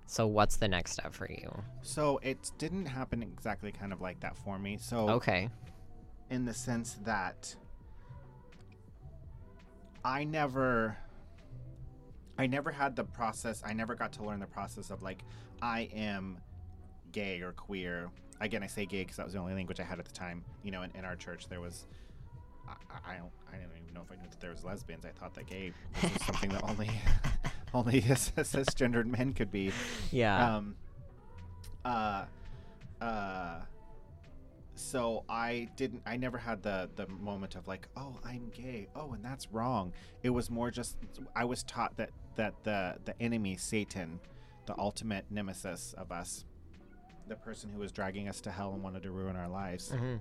So what's the next step for you? So it didn't happen exactly kind of like that for me. So Okay. in the sense that I never I never had the process I never got to learn the process of like I am gay or queer. Again, I say gay because that was the only language I had at the time. You know, in, in our church there was I, I don't I don't even know if I knew that there was lesbians. I thought that gay was [laughs] something that only [laughs] only [laughs] cisgendered men could be. Yeah. Um, uh, uh, so I didn't. I never had the the moment of like, oh, I'm gay. Oh, and that's wrong. It was more just I was taught that that the the enemy, Satan, the ultimate nemesis of us, the person who was dragging us to hell and wanted to ruin our lives, hmm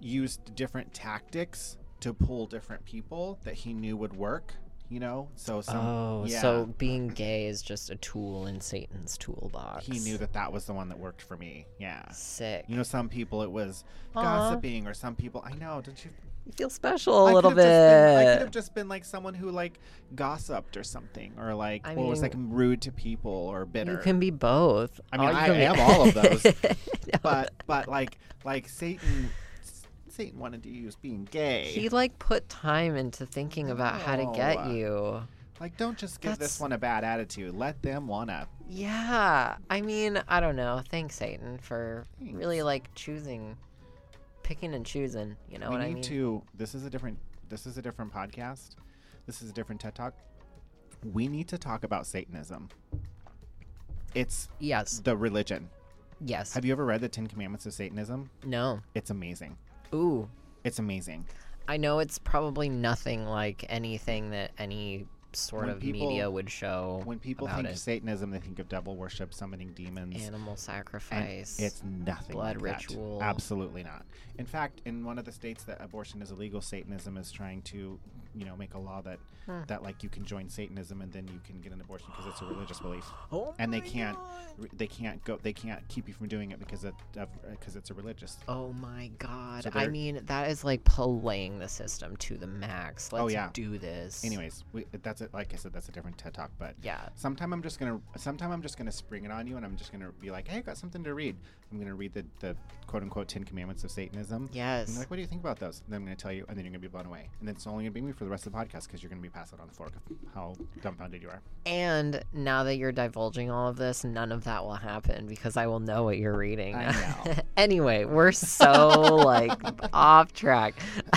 used different tactics to pull different people that he knew would work. You know, so some oh, yeah. so being gay is just a tool in Satan's toolbox. he knew that that was the one that worked for me. Yeah. Sick. You know, some people it was Aw. gossiping, or some people I know. Don't you? You feel special a I little just been- I could have just been like someone who like gossiped or something, or like I or was like rude to people or bitter. You can be both. I mean, All I am all of those, [laughs] No, but but like like Satan, Satan wanted to use being gay. he like put time into thinking about how to get you. like, don't just give That's- this one a bad attitude. Let them wanna. Yeah, I mean, I don't know. Thanks, Satan, for really like choosing, picking and choosing. You know we what need I mean? to. This is a different. This is a different podcast. This is a different TED talk. We need to talk about Satanism. It's Yes, the religion. yes. Have you ever read the Ten Commandments of Satanism? no. It's amazing. Ooh, It's amazing. I know it's probably nothing like anything that any sort When of people- media would show. When people about think it. Satanism, they think of devil worship, summoning demons. Animal and sacrifice. it's nothing blood like that. ritual. Absolutely not. In fact, in one of the states that abortion is illegal, Satanism is trying to, you know, make a law that Hmm. that like you can join Satanism and then you can get an abortion because it's a religious belief. oh and they can't God. re- they can't go they can't keep you from doing it because it because it's a religious Oh my god. So I mean, that is like playing the system to the max. Let's Oh, yeah. do this. anyways we, that's it like i said that's a different ted talk but Yeah. sometime i'm just gonna sometime i'm just gonna spring it on you and i'm just gonna be like hey i got something to read i'm gonna read the, the quote unquote 10 commandments of satanism Yes. you're like what do you think about those and then i'm gonna tell you and then you're gonna be blown away and then it's only gonna be me for the rest of the podcast because you're gonna be passed out on the floor of how dumbfounded you are And now that you're divulging all of this, none of that will happen because I will know what you're reading. I [laughs] know. anyway, we're so [laughs] like off track.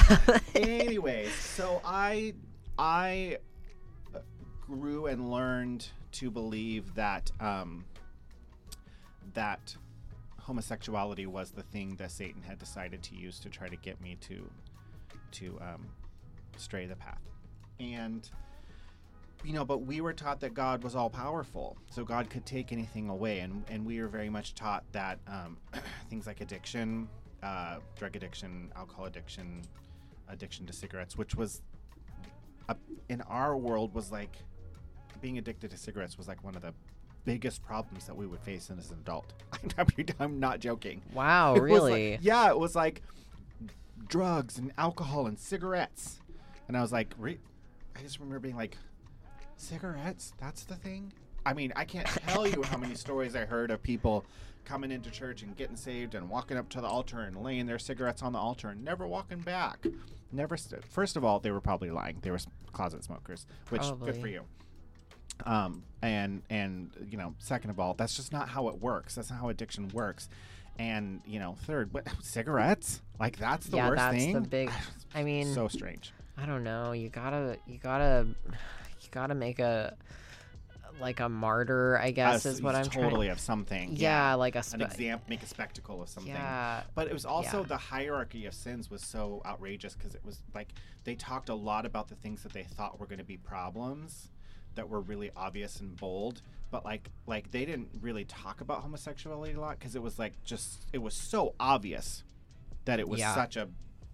[laughs] anyways so i i grew and learned to believe that um that homosexuality was the thing that satan had decided to use to try to get me to to um stray the path. And you know but we were taught that god was all powerful so god could take anything away. And and we were very much taught that um [clears throat] things like addiction uh, drug addiction, alcohol addiction, addiction to cigarettes, which was a, in our world was like being addicted to cigarettes was like one of the biggest problems that we would face as an adult. [laughs] I'm, not joking. Wow, It was like- really? yeah, it was like drugs and alcohol and cigarettes. And I was like, re- I just remember being like, cigarettes? That's the thing? I mean, I can't tell you how many stories I heard of people coming into church and getting saved and walking up to the altar and laying their cigarettes on the altar and never walking back. Never. St- First of all, they were probably lying. They were closet smokers, which good for you. Um, and and you know, second of all, that's just not how it works. That's not how addiction works. And you know, third, what cigarettes? Like that's the yeah, worst that's thing. the big. [sighs] I mean, so strange. I don't know. You gotta, you gotta, you gotta make a like a martyr. I guess Us- is what I'm totally of something. Yeah, like a an example, make a spectacle of something. Yeah, But it was also Yeah. the hierarchy of sins was so outrageous because it was like they talked a lot about the things that they thought were going to be problems that were really obvious and bold. But like like they didn't really talk about homosexuality a lot because it was like just it was so obvious that it was Yeah. such a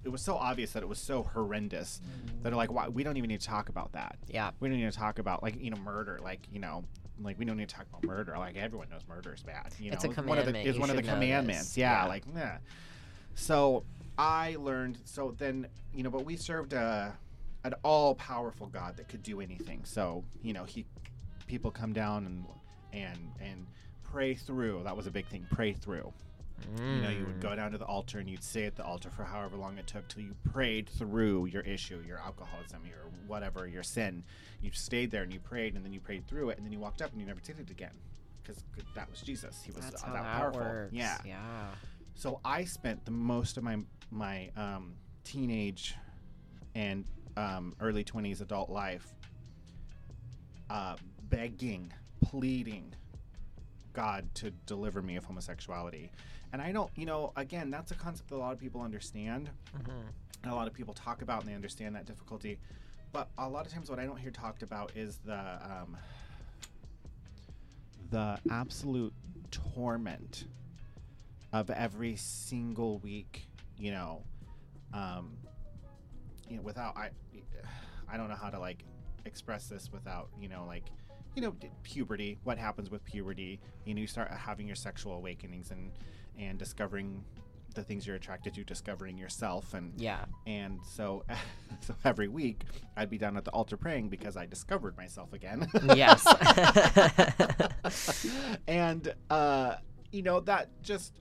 it was so obvious that it was so horrendous that are like why we don't even need to talk about that. yeah, We don't need to talk about like you know murder like you know like we don't need to talk about murder like everyone knows murder is bad. You It's know a one of the one of the should know this. commandments. Yeah, Yeah. like yeah. So I learned. So then you know, but we served a an all powerful God that could do anything. So you know he people come down and and and pray through. That was a big thing. Pray through. You know, you would Mm. go down to the altar and you'd stay at the altar for however long it took till you prayed through your issue, your alcoholism, your whatever, your sin. You stayed there and you prayed, and then you prayed through it, and then you walked up and you never did it again, because that was Jesus. He was That's that powerful. works. Yeah. yeah. So I spent the most of my my um, teenage and um, early twenties adult life uh, begging, pleading God to deliver me of homosexuality. And I don't, you know, again, that's a concept that a lot of people understand, hmm and a lot of people talk about, and they understand that difficulty. But a lot of times, what I don't hear talked about is the um, the absolute torment of every single week. You know, um, you know, without I, I don't know how to like express this without you know like you know puberty what happens with puberty you know you start having your sexual awakenings and and discovering the things you're attracted to discovering yourself and Yeah. and so [laughs] so every week i'd be down at the altar praying because i discovered myself again Yes. [laughs] [laughs] and uh you know that just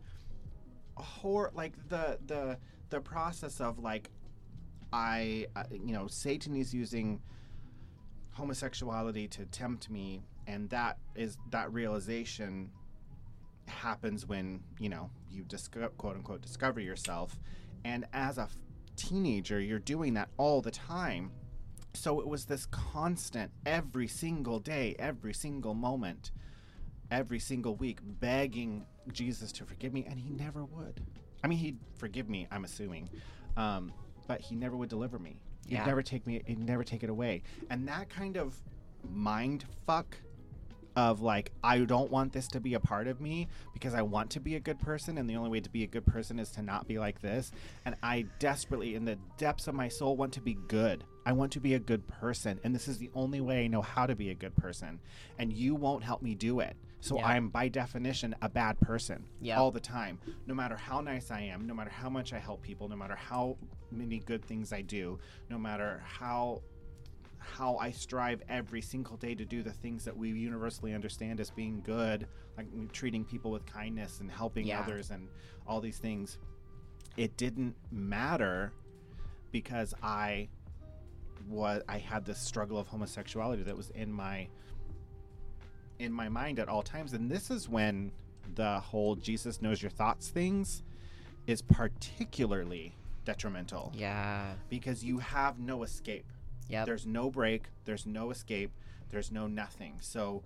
hor like the the the process of like i uh, you know satan is using homosexuality to tempt me and that is that realization happens when you know you discover, quote unquote discover yourself. And as a teenager you're doing that all the time. So it was this constant every single day every single moment every single week begging jesus to forgive me and he never would. I mean he'd forgive me i'm assuming. Um, but he never would deliver me he'd Yeah. never take me he'd never take it away and that kind of mind fuck of like I don't want this to be a part of me because I want to be a good person and the only way to be a good person is to not be like this and I desperately in the depths of my soul want to be good. I want to be a good person and this is the only way I know how to be a good person and you won't help me do it. So Yeah. I'm by definition a bad person Yep. all the time. No matter how nice I am, no matter how much I help people, no matter how many good things I do, no matter how how I strive every single day to do the things that we universally understand as being good, like treating people with kindness and helping Yeah. others and all these things. It didn't matter because I was I had this struggle of homosexuality that was in my in my mind at all times and this is when the whole Jesus knows your thoughts things is particularly detrimental yeah. because you have no escape. Yeah. There's no break, there's no escape, there's no nothing. So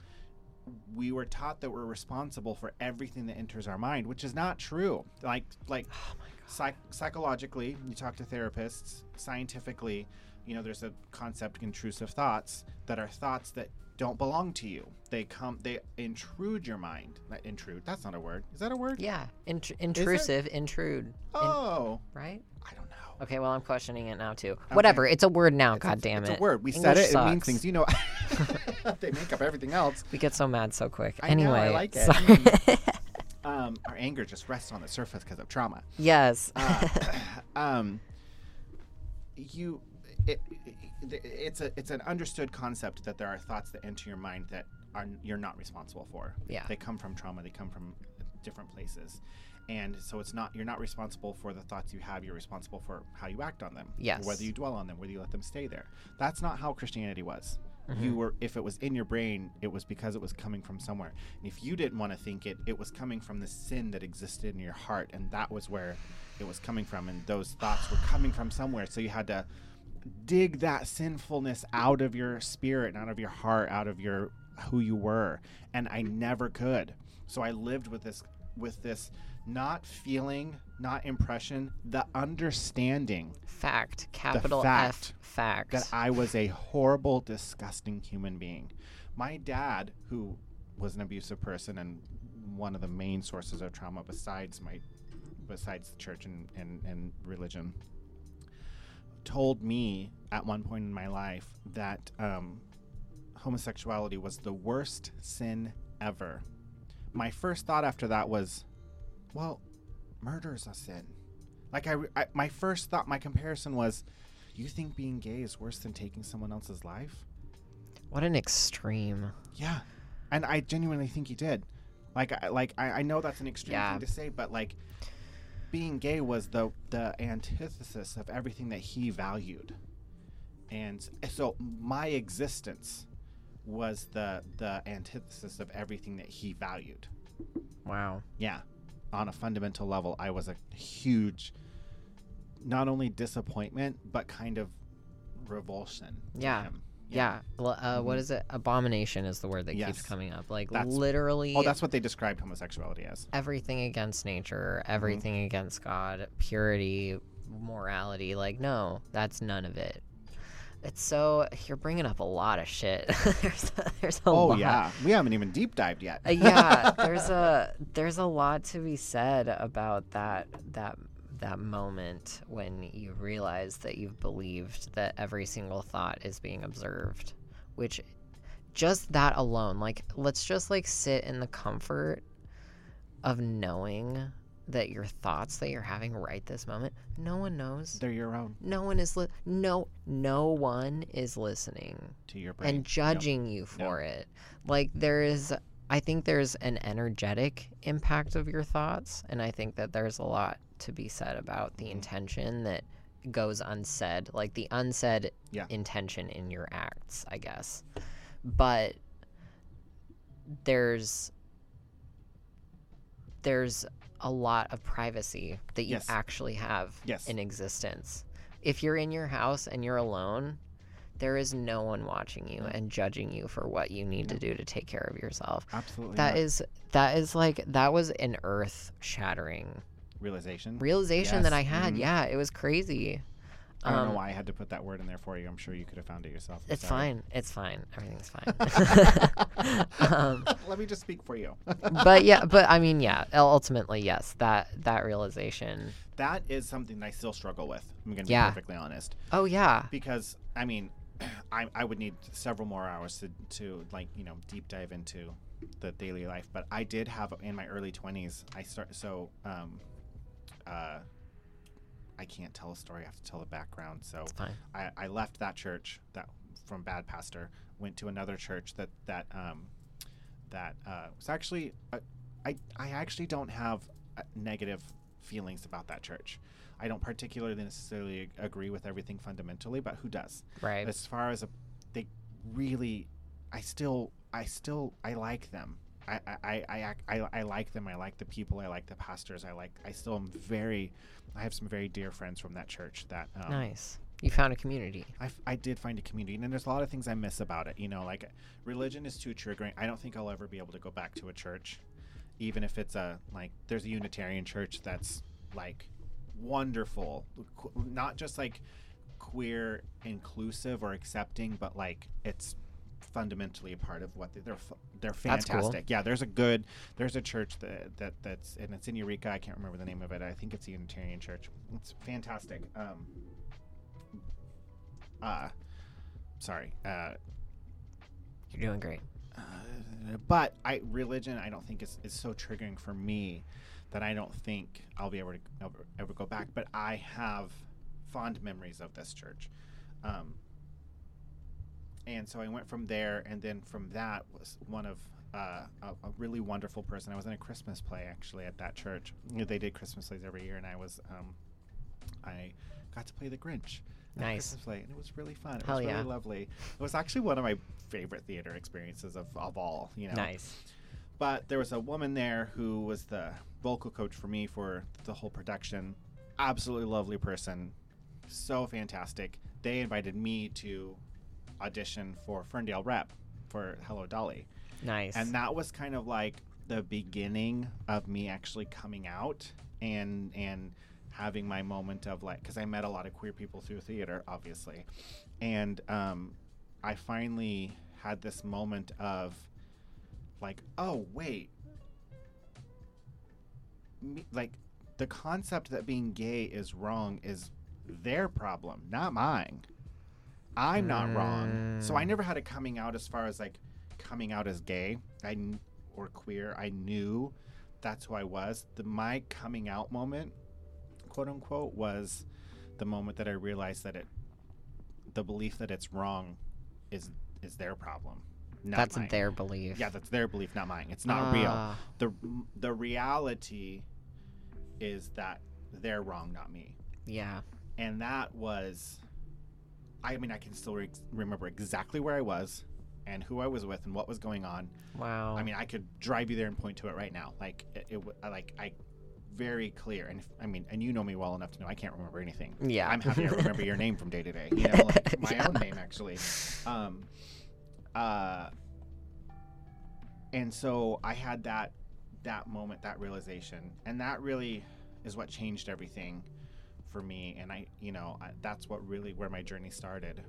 we were taught that we're responsible for everything that enters our mind, which is not true. Like like oh my god. psych- psychologically, you talk to therapists, scientifically, you know, there's a concept intrusive thoughts that are thoughts that don't belong to you. They come, they intrude your mind. Not intrude. That's not a word. Is that a word? Yeah, int- intrusive, intrude, in- Oh, right? I don't know. Okay, well I'm questioning it now too. Whatever, it's a word now. It's a- God damn it's it! a word. We said it. It means things. You know, [laughs] [laughs] they make up everything else. We get so mad so quick. I know, anyway, I like it. [laughs] Um, our anger just rests on the surface because of trauma. yes. Uh, [coughs] um, you, it, it, it's a it's an understood concept that there are thoughts that enter your mind that are you're not responsible for. Yeah. They come from trauma. They come from different places. And so it's not you're not responsible for the thoughts you have. You're responsible for how you act on them. Yes. Whether you dwell on them, whether you let them stay there. That's not how Christianity was. Mm-hmm. You were if it was in your brain, it was because it was coming from somewhere. And if you didn't want to think it, it was coming from the sin that existed in your heart, and that was where it was coming from. And those thoughts were coming from somewhere. So you had to dig that sinfulness out of your spirit, and out of your heart, out of your who you were. And I never could. So I lived with this with this not feeling, not impression, the understanding fact. Capital fact F. Fact. that I was a horrible, disgusting human being. My dad, who was an abusive person and one of the main sources of trauma besides my besides the church and, and, and religion, told me at one point in my life that um, homosexuality was the worst sin ever. My first thought after that was, well, murder's a sin. Like I, I, my first thought, my comparison was, you think being gay is worse than taking someone else's life? what an extreme. Yeah, and I genuinely think he did. Like, I, like I, I know that's an extreme Yeah. thing to say, but like, being gay was the the antithesis of everything that he valued, and so my existence was the the antithesis of everything that he valued. Wow. yeah, on a fundamental level, I was a huge, not only disappointment, but kind of revulsion. Yeah. him. Yeah. L- Uh, what Mhm. is it? Abomination is the word that Yes. keeps coming up. Like That's- literally Oh, that's what they described homosexuality as. everything against nature, Mm-hmm. everything against God, purity, morality. Like, no, that's none of it. It's so you're bringing up a lot of shit. [laughs] there's a, there's a Oh lot. yeah, we haven't even deep dived yet. Uh, yeah, [laughs] there's a there's a lot to be said about that that that moment when you realize that you've believed that every single thought is being observed, which just that alone, like let's just like sit in the comfort of knowing that your thoughts that you're having right this moment, no one knows. They're your own No one is li- no no one is listening to your brain. and judging you for it. Like there is I think there's an energetic impact of your thoughts and I think that there's a lot to be said about the Mhm. intention that goes unsaid, like the unsaid Yeah. intention in your acts, I guess. But there's there's a lot of privacy that you Yes. actually have Yes. in existence. If you're in your house and you're alone, there is no one watching you and judging you for what you need to do to take care of yourself. Absolutely. That not. is that is like that was an earth shattering realization. realization that I had. mhm. Yeah, it was crazy. I don't Um, know why I had to put that word in there for you. I'm sure you could have found it yourself. It's sorry. fine. It's fine. Everything's fine. [laughs] [laughs] um, [laughs] Let me just speak for you. but yeah, but I mean, yeah. Ultimately, yes. That that realization. that is something that I still struggle with. I'm going to be perfectly honest. Oh yeah. because I mean, I, I would need several more hours to, to like you know deep dive into the daily life. But I did have in my early twenties. I start so um, uh, I can't tell a story. I have to tell the background. So. I, I left that church that from bad pastor went to another church that that um, that uh, was actually uh, I I actually don't have uh, negative feelings about that church. I don't particularly necessarily agree with everything fundamentally, but who does? Right. As far as a, they really, I still I still I like them. I, I, I, I, I, like them. I like the people. I like the pastors. I like. I still am very. I have some very dear friends from that church that um, Nice. You found a community. I, f- I did find a community, and there's a lot of things I miss about it. You know, like religion is too triggering. I don't think I'll ever be able to go back to a church, even if it's a like. There's a Unitarian church that's like wonderful, not just like queer inclusive or accepting, but like it's fundamentally a part of what they, they're they're That's cool. fantastic. Yeah, there's a good there's a church that, that that's and it's in Eureka. I can't remember the name of it. I think it's a Unitarian church. It's fantastic. Um, uh, sorry. Uh, You're doing great. uh, but I religion I don't think is, is so triggering for me that I don't think I'll be able to ever, ever go back. But I have fond memories of this church, um, and so I went from there, and then from that was one of uh, a, a really wonderful person. I was in a Christmas play actually at that church. They did Christmas plays every year, and I was um, I got to play the Grinch. Nice. Christmas play, and it was really fun. It Hell was really yeah. lovely. It was actually one of my favorite theater experiences of, of all. You know, Nice. but there was a woman there who was the vocal coach for me for the whole production. Absolutely lovely person. So fantastic. They invited me to audition for Ferndale Rep for Hello Dolly. Nice. And that was kind of like the beginning of me actually coming out and and having my moment of like because I met a lot of queer people through theater, obviously, and um, I finally had this moment of like, oh wait, like the concept that being gay is wrong is their problem, not mine. I'm not wrong. So I never had a coming out as far as like coming out as gay. I or queer. I knew that's who I was. The my coming out moment, quote unquote, was the moment that I realized that it the belief that it's wrong is is their problem. That's mine. their belief. Yeah, that's their belief, not mine. It's not real. Ah, The the reality is that they're wrong, not me. Yeah. And that was I mean, I can still re- remember exactly where I was and who I was with and what was going on. Wow. I mean, I could drive you there and point to it right now. Like it, it like I very clear. And if, I mean, and you know me well enough to know I can't remember anything. yeah. I'm happy to [laughs] remember your name from day to day. You know, like my [laughs] Yeah. own name actually. Um, uh, and so I had that that moment, that realization, and that really is what changed everything for me. And I, you know, I, that's what really where my journey started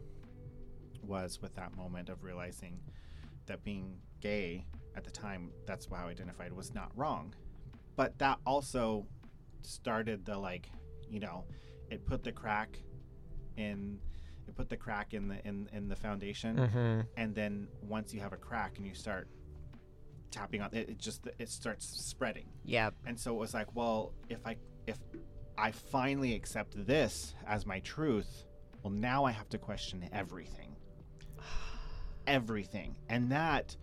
was with that moment of realizing that being gay at the time, that's how I identified, was not wrong. But that also started the like, you know, it put the crack in put the crack in the in in the foundation mm-hmm. and then once you have a crack and you start tapping on it, it just it starts spreading. Yeah and so it was like well if i if i finally accept this as my truth well now i have to question everything. [sighs] Everything. And that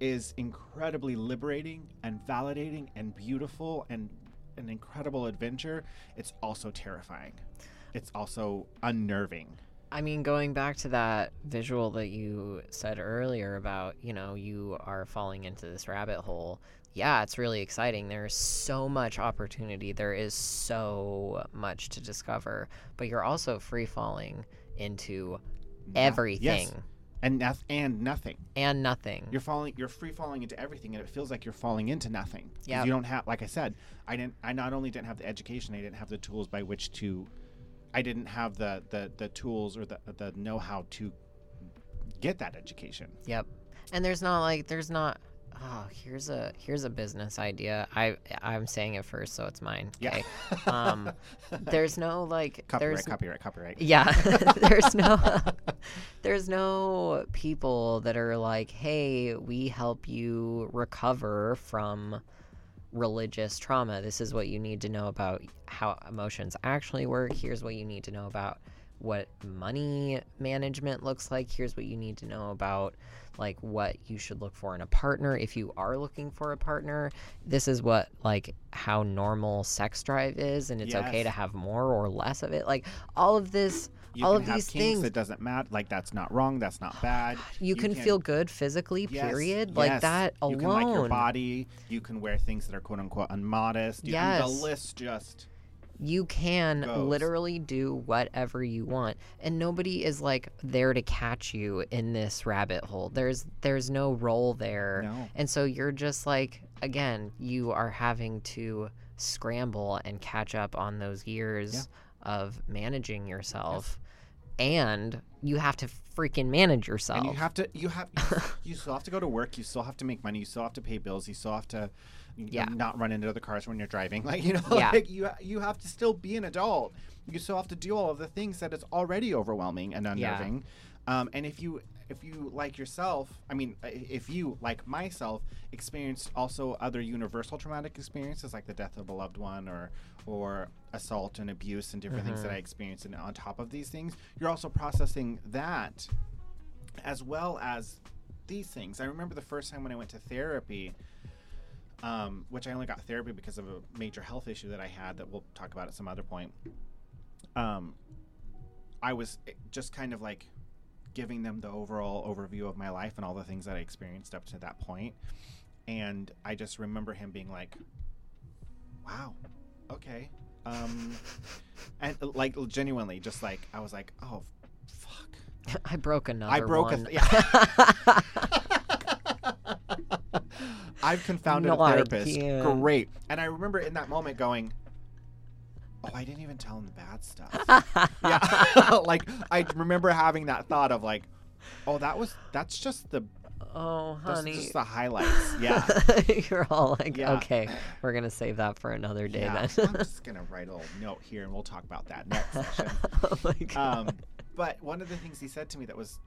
is incredibly liberating and validating and beautiful and an incredible adventure. It's also terrifying it's also unnerving I mean, going back to that visual that you said earlier about, you know, you are falling into this rabbit hole. Yeah, it's really exciting. There's so much opportunity. There is so much to discover, but you're also free falling into No- everything yes. and noth- and nothing and nothing. you're falling you're free falling into everything and it feels like you're falling into nothing. Yep. you don't have like i said i didn't i not only didn't have the education i didn't have the tools by which to i didn't have the the, the tools or the the know-how to get that education Yep. And there's not like there's not oh, here's a here's a business idea. I I'm saying it first so it's mine. yeah Okay. [laughs] Um there's no like copyright there's copyright copyright Yeah. [laughs] there's no [laughs] there's no people that are like, "Hey, we help you recover from religious trauma. This is what you need to know about how emotions actually work. Here's what you need to know about what money management looks like. Here's what you need to know about like what you should look for in a partner if you are looking for a partner. This is what like how normal sex drive is and it's okay to have more or less of it. Like all of this you all can of these things it doesn't matter like that's not wrong that's not oh, bad. You, can, feel good physically Yes, period? Like yes. that alone you can like your body. You can wear things that are quote unquote unmodest. You, Yes. the list just you can goes. literally do whatever you want. And nobody is like there to catch you in this rabbit hole. There's there's no role there. No. And so you're just like again you are having to scramble and catch up on those years of managing yourself and you have to freaking manage yourself. And you have to, you have, [laughs] you still have to go to work. You still have to make money. You still have to pay bills. You still have to, Yeah. not run into other cars when you're driving. [laughs] Like you know, Yeah. like you, you have to still be an adult. You still have to do all of the things that is already overwhelming and Yeah. unnerving. Um, and if you, if you like yourself, I mean, if you like myself experienced also other universal traumatic experiences like the death of a loved one or or assault and abuse and different things that Mm-hmm. I experienced, and on top of these things, you're also processing that as well as these things. I remember the first time when I went to therapy, um, which I only got therapy because of a major health issue that I had that we'll talk about at some other point. Um, I was eh, just kind of like giving them the overall overview of my life and all the things that I experienced up to that point. And I just remember him being like, wow, okay. Um, [laughs] and like genuinely, just like, I was like, oh, fuck. [laughs] I broke another I broke one. a th- [laughs] yeah. I've confounded No, a therapist. Great. And I remember in that moment going, "Oh, I didn't even tell him the bad stuff." [laughs] yeah. [laughs] like I remember having that thought of like, "Oh, that was that's just the oh, that's honey. just the highlights." Yeah. [laughs] You're all like, Yeah. okay, we're gonna save that for another day yeah. then. I'm just gonna write a little note here, and we'll talk about that next session. oh my god. um, but one of the things he said to me that was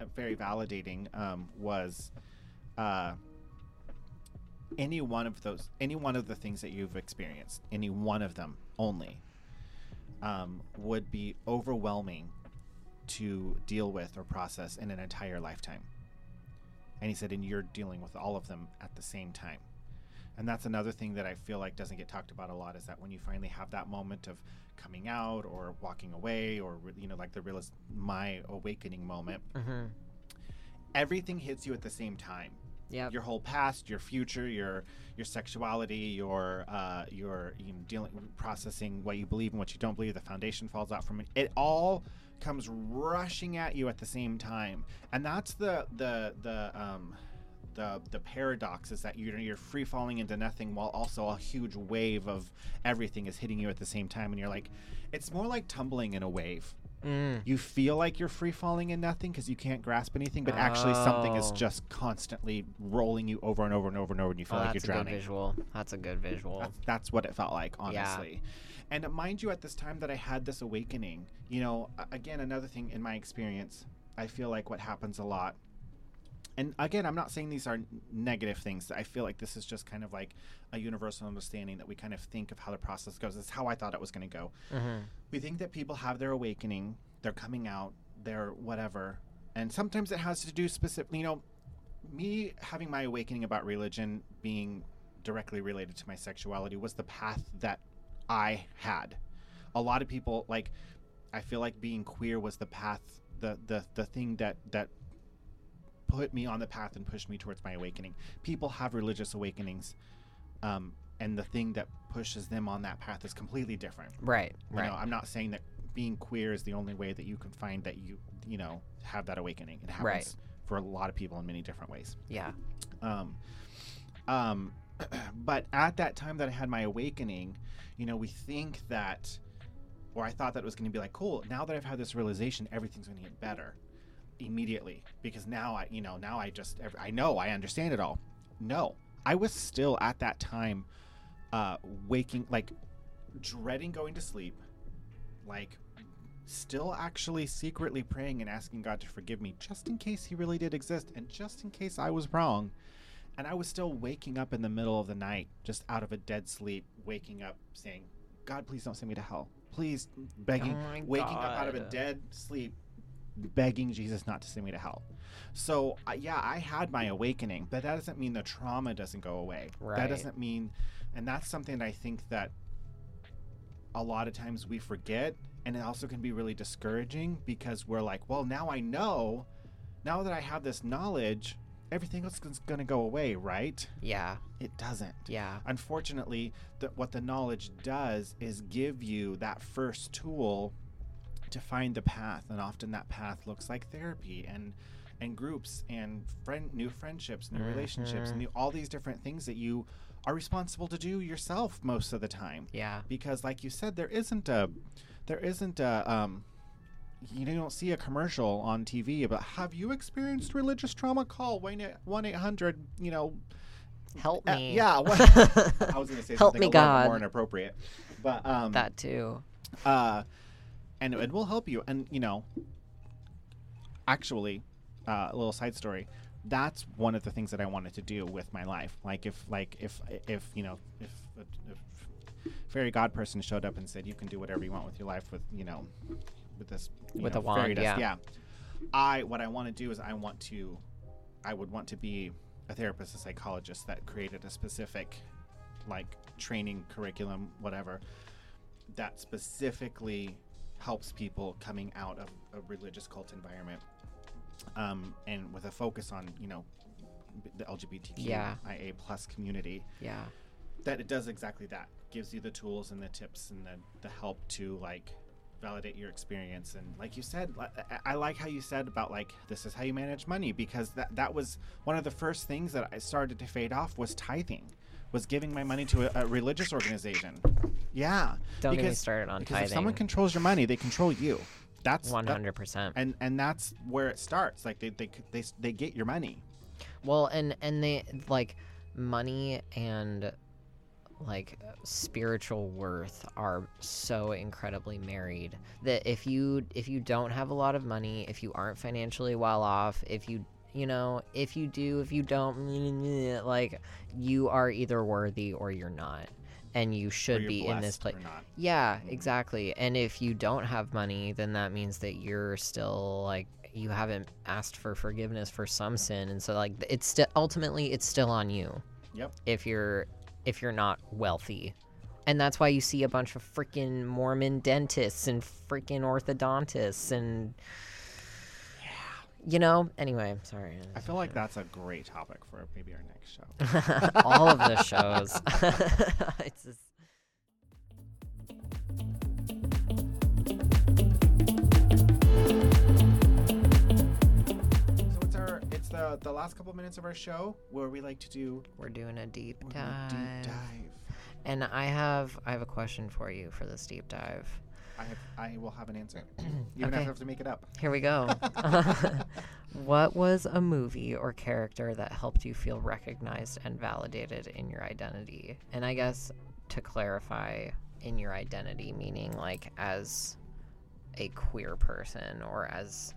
uh, very validating um, was uh, any one of those, any one of the things that you've experienced, any one of them only, um, would be overwhelming to deal with or process in an entire lifetime. And he said, and you're dealing with all of them at the same time. And that's another thing that I feel like doesn't get talked about a lot is that when you finally have that moment of coming out or walking away or you know like the realist my awakening moment, hmm everything hits you at the same time. Yep. Your whole past, your future, your your sexuality, your uh, your you know, dealing processing what you believe and what you don't believe. The foundation falls out from it. It all comes rushing at you at the same time, and that's the the the um, the the paradox is that you're you're free falling into nothing while also a huge wave of everything is hitting you at the same time, and you're like, it's more like tumbling in a wave Mm. you feel like you're free falling in nothing because you can't grasp anything, but actually something is Oh. just constantly rolling you over and over and over and over, and you feel Oh, like you're drowning. That's a good visual. That's a good visual. That's, that's what it felt like, Yeah. honestly. And mind you, at this time that I had this awakening, you know, again, another thing in my experience, I feel like what happens a lot. And again, I'm not saying these are negative things. I feel like this is just kind of like a universal understanding that we kind of think of how the process goes. It's how I thought it was going to go hmm we think that people have their awakening, they're coming out, they're whatever. And sometimes it has to do specifically, you know, me having my awakening about religion being directly related to my sexuality was the path that I had. A lot of people like I feel like being queer was the path the the the thing that that put me on the path and pushed me towards my awakening. People have religious awakenings um and the thing that pushes them on that path is completely different. Right. You Right. know, I'm not saying that being queer is the only way that you can find that you, you know, have that awakening. It happens Right. for a lot of people in many different ways. yeah. Um, um, [clears throat] but at that time that I had my awakening, you know, we think that, or I thought that it was going to be like, cool. Now that I've had this realization, everything's going to get better immediately because now I, you know, now I just, I know, I understand it all. No, I was still at that time, uh, waking, like, dreading going to sleep, like, still actually secretly praying and asking God to forgive me just in case He really did exist and just in case I was wrong. And I was still waking up in the middle of the night, just out of a dead sleep, waking up saying, God, please don't send me to hell. Please, begging, Oh waking up out of a dead sleep, begging Jesus not to send me to hell. So, uh, yeah, I had my awakening, but that doesn't mean the trauma doesn't go away. Right. That doesn't mean, and that's something that I think that a lot of times we forget and it also can be really discouraging because we're like well now i know now that i have this knowledge everything else is going to go away right Yeah. it doesn't Yeah. unfortunately that what the knowledge does is give you that first tool to find the path and often that path looks like therapy and and groups and friend new friendships new relationships Mhm. new all these different things that you are responsible to do yourself most of the time Yeah. because like you said there isn't a there isn't a um you don't see a commercial on TV about have you experienced religious trauma? Call one eight hundred. You know, Help uh, me. yeah. [laughs] What, I was gonna say Help something me, a God. more inappropriate, but um, that too. uh, and it will help you. And you know, actually, uh, a little side story. That's one of the things that I wanted to do with my life. Like if, like if, if you know, if, if fairy god person showed up and said, "You can do whatever you want with your life with, you know, with this, With know, a wand, fairy dust." yeah. yeah. I what I want to do is I want to, I would want to be a therapist, a psychologist that created a specific, like training curriculum, whatever, that specifically helps people coming out of a religious cult environment, um, and with a focus on you know the LGBTQIA Yeah. plus community. Yeah. That it does exactly that. Gives you the tools and the tips and the, the help to like validate your experience and like you said I- I like how you said about like this is how you manage money because that that was one of the first things that I started to fade off was tithing was giving my money to a, a religious organization yeah. Don't get me because- started on because if someone controls your money they control you. That's hundred percent. and and that's where it starts. Like they they they, they get your money. Well, and and they like money and like spiritual worth are so incredibly married that if you if you don't have a lot of money, if you aren't financially well off, if you you know, if you do, if you don't, like you are either worthy or you're not. And you should be in this place. Yeah, exactly. And if you don't have money, then that means that you're still like you haven't asked for forgiveness for some sin, and so like it's still ultimately it's still on you yep if you're if you're not wealthy. And that's why you see a bunch of freaking Mormon dentists and freaking orthodontists and you know, anyway, sorry. I feel like that's a great topic for maybe our next show [laughs] all of the shows. [laughs] it's just, So it's our it's the the last couple minutes of our show where we like to do we're doing a deep dive. deep dive. And I have I have a question for you for this deep dive. I have I will have an answer. Even if I Okay. have to make it up. Here we go. [laughs] [laughs] what was a movie or character that helped you feel recognized and validated in your identity? And I guess to clarify, in your identity, meaning like as a queer person or as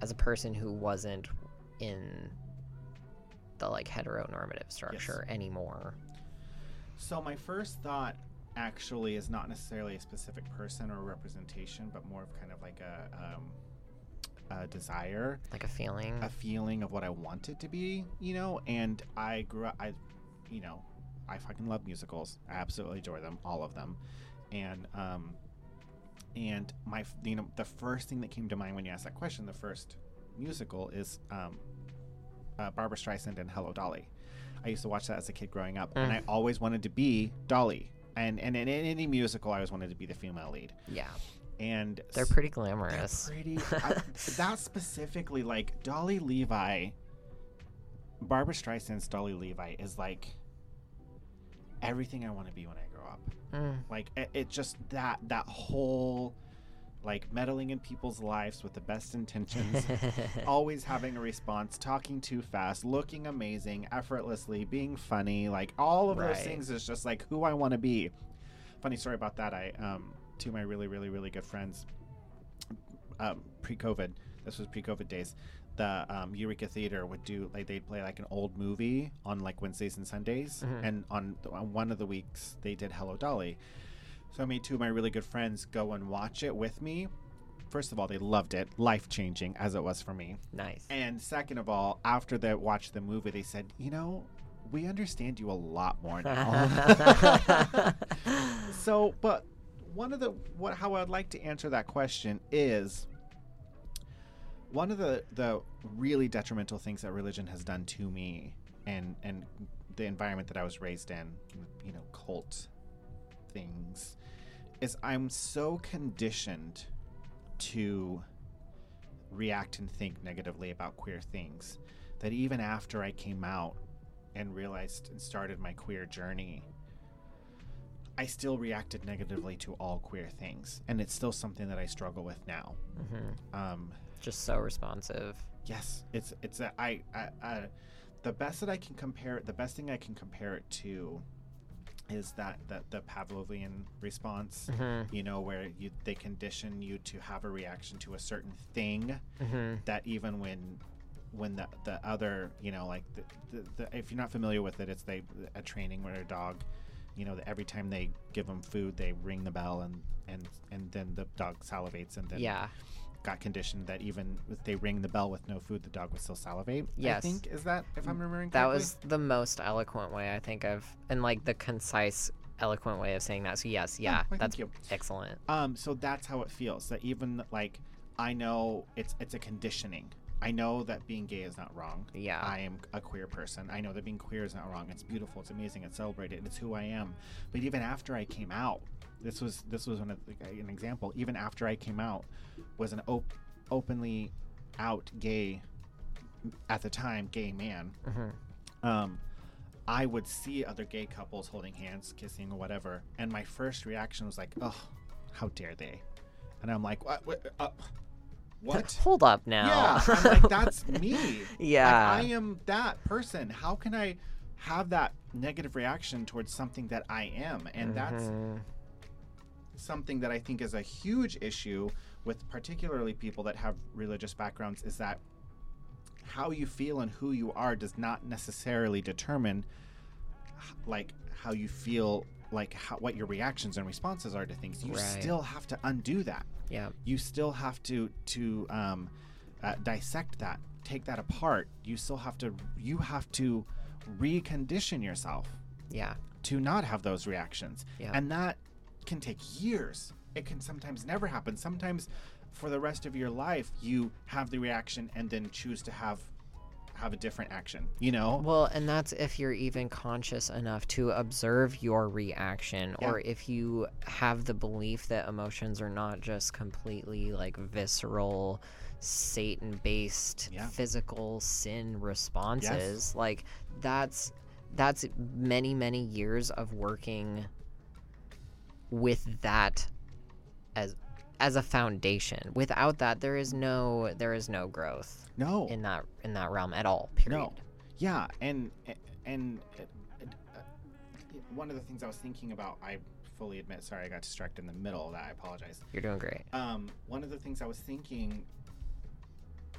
as a person who wasn't in the like heteronormative structure anymore. So my first thought actually is not necessarily a specific person or representation, but more of kind of like a um, a desire, Like a feeling. a feeling of what I want it to be, you know. And I grew up, I, you know, I fucking love musicals. I absolutely adore them, all of them. And um, and my, you know, the first thing that came to mind when you asked that question, the first musical is um, uh, Barbra Streisand and Hello Dolly. I used to watch that as a kid growing up, and Mm. I always wanted to be Dolly. And and in any musical, I always wanted to be the female lead. yeah. And They're pretty they're glamorous. pretty. [laughs] I, that specifically, like Dolly Levi, Barbra Streisand's Dolly Levi is like everything I want to be when I grow up. Mm. Like it, it just that that whole like meddling in people's lives with the best intentions. [laughs] always having a response, talking too fast, looking amazing, effortlessly, being funny, like all of those things is just like who I want to be. Funny story about that. I um two of my really really really good friends um, pre-COVID. This was pre-COVID days. The um, Eureka Theater would do like they'd play like an old movie on like Wednesdays and Sundays, Mhm. and on, on one of the weeks they did Hello Dolly. So I made two of my really good friends go and watch it with me. First of all, they loved it, life changing as it was for me. nice. And second of all, after they watched the movie, they said, "You know, we understand you a lot more now." [laughs] so, but one of the what how I'd like to answer that question is one of the the really detrimental things that religion has done to me and and the environment that I was raised in, you know, cult things is I'm so conditioned to react and think negatively about queer things that even after I came out and realized and started my queer journey, I still reacted negatively to all queer things, and it's still something that I struggle with now. hmm Um, Just so responsive. yes, it's it's a, I, I, I the best that I can compare the best thing I can compare it to is that that the Pavlovian response. hmm You know, where you they condition you to have a reaction to a certain thing hmm that even when when the the other you know like the, the, the if you're not familiar with it it's they a training where a dog you know every time they give them food they ring the bell and and and then the dog salivates and then Yeah. Got conditioned that even if they ring the bell with no food the dog would still salivate Yes. i think is that if i'm remembering That was the most eloquent way I think of, and like the concise, eloquent way of saying that. So yes, yeah, why, thank that's excellent. Um, so that's how it feels. That even like I know it's it's a conditioning. I know that being gay is not wrong. Yeah. I am a queer person. I know that being queer is not wrong. It's beautiful. It's amazing. It's celebrated. It's who I am. But even after I came out, this was this was one the, an example. Even after I came out, was an op- openly out gay at the time gay man. hmm Um, I would see other gay couples holding hands, kissing, or whatever, and my first reaction was like, "Oh, how dare they?" And I'm like, "What? what uh, what?" [laughs] Hold up now. Yeah, I'm like, "That's [laughs] me. yeah. Like, I am that person. How can I have that negative reaction towards something that I am?" And that's Mhm. Something that I think is a huge issue with particularly people that have religious backgrounds is that how you feel and who you are does not necessarily determine like how you feel like how, what your reactions and responses are to things you Right. still have to undo that yeah. you still have to to um, uh, dissect that take that apart you still have to you have to recondition yourself Yeah. to not have those reactions. Yeah. And that can take years. It can sometimes never happen. Sometimes for the rest of your life you have the reaction and then choose to have have a different action, you know? Well, and that's if you're even conscious enough to observe your reaction, Yeah. or if you have the belief that emotions are not just completely like visceral, Satan based Yeah. physical sin responses. Like, that's that's many, many years of working with that as as a foundation. Without that, there is no there is no growth no. in that in that realm at all. Period. No. Yeah, and and uh, uh, one of the things I was thinking about, I fully admit, sorry, I got distracted in the middle of that. I apologize. You're doing great. um, one of the things I was thinking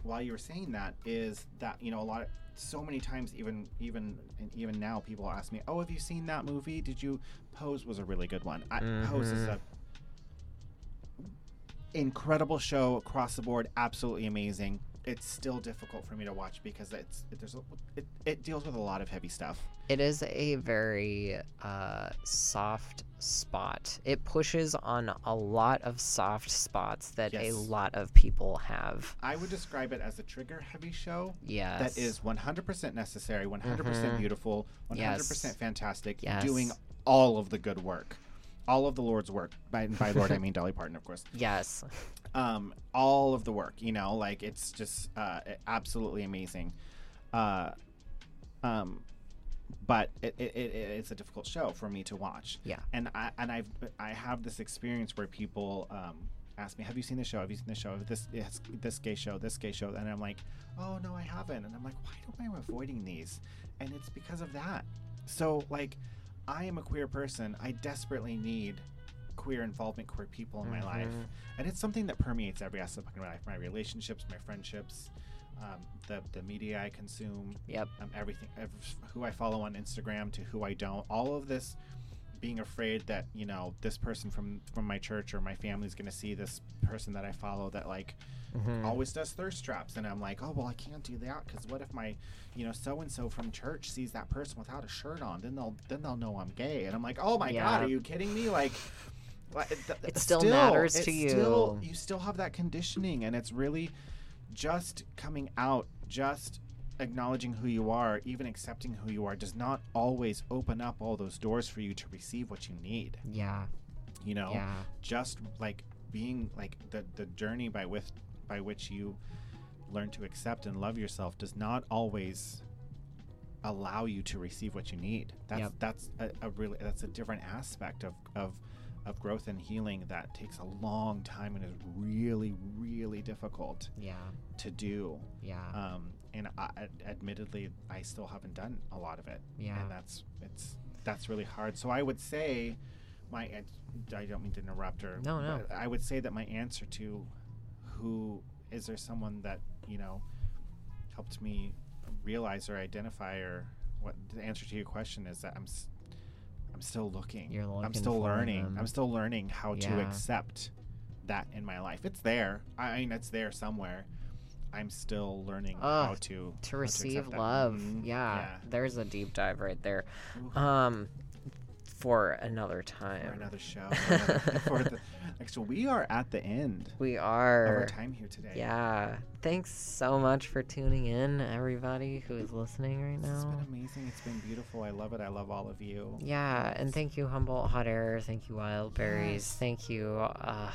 while you were saying that is that you know a lot of so many times even even and even now people ask me oh have you seen that movie? Did you pose was a really good one. I, pose is Mhm. a incredible show across the board absolutely amazing it's still difficult for me to watch because it's it, there's a, it, it deals with a lot of heavy stuff It is a very uh, soft spot. It pushes on a lot of soft spots that a lot of people have. i would describe it as a trigger heavy show Yes. that is 100% necessary, 100% Mhm. beautiful, 100% Yes. fantastic, Yes. doing all of the good work. All of the Lord's work. By, by Lord, I mean [laughs] Dolly Parton, of course. Yes. Um, all of the work, you know, like it's just uh, absolutely amazing. Uh, um, but it, it, it, it's a difficult show for me to watch. Yeah. And I and I've I have this experience where people um, ask me, "Have you seen the show? Have you seen the show? This this gay show, this gay show?" And I'm like, "Oh no, I haven't." And I'm like, "Why am I avoiding these?" And it's because of that. So like, I am a queer person. I desperately need queer involvement, queer people in my life, and it's something that permeates every aspect of my life: my relationships, my friendships. Um, the the media I consume, Yep. um, everything, ev who I follow on Instagram to who I don't, all of this being afraid that you know this person from from my church or my family is going to see this person that I follow that like Mhm. always does thirst traps and I'm like oh well I can't do that because what if my you know so and so from church sees that person without a shirt on then they'll then they'll know I'm gay and I'm like oh my Yeah. god are you kidding me like it, th- It still matters to you. still- you still have that conditioning and it's really just coming out just acknowledging who you are even accepting who you are does not always open up all those doors for you to receive what you need Yeah. you know Yeah. just like being like the the journey by with by which you learn to accept and love yourself does not always allow you to receive what you need. That's Yep. that's a, a really that's a different aspect of of of growth and healing that takes a long time and is really really difficult Yeah. to do. Yeah. Um, and I, admittedly, I still haven't done a lot of it. Yeah. and that's it's that's really hard. So I would say, my I don't mean to interrupt her. No, no. I would say that my answer to who is there someone that you know helped me realize or identify or what the answer to your question is that I'm s- I'm still looking. You're I'm still learning. them. I'm still learning how to accept that in my life. It's there. I mean, it's there somewhere. I'm still learning how to to receive that. love. Mhm. Yeah, There's a deep dive right there. Ooh, Um, for another for time. another show. For another, for the, [laughs] actually, we are at the end We are. of our time here today. Yeah. Thanks so much for tuning in, everybody who is listening right now. It's been amazing. It's been beautiful. I love it. I love all of you. Yeah, and thank you, Humboldt Hot Air. Thank you, Wild Berries. Yes. Thank you, uh,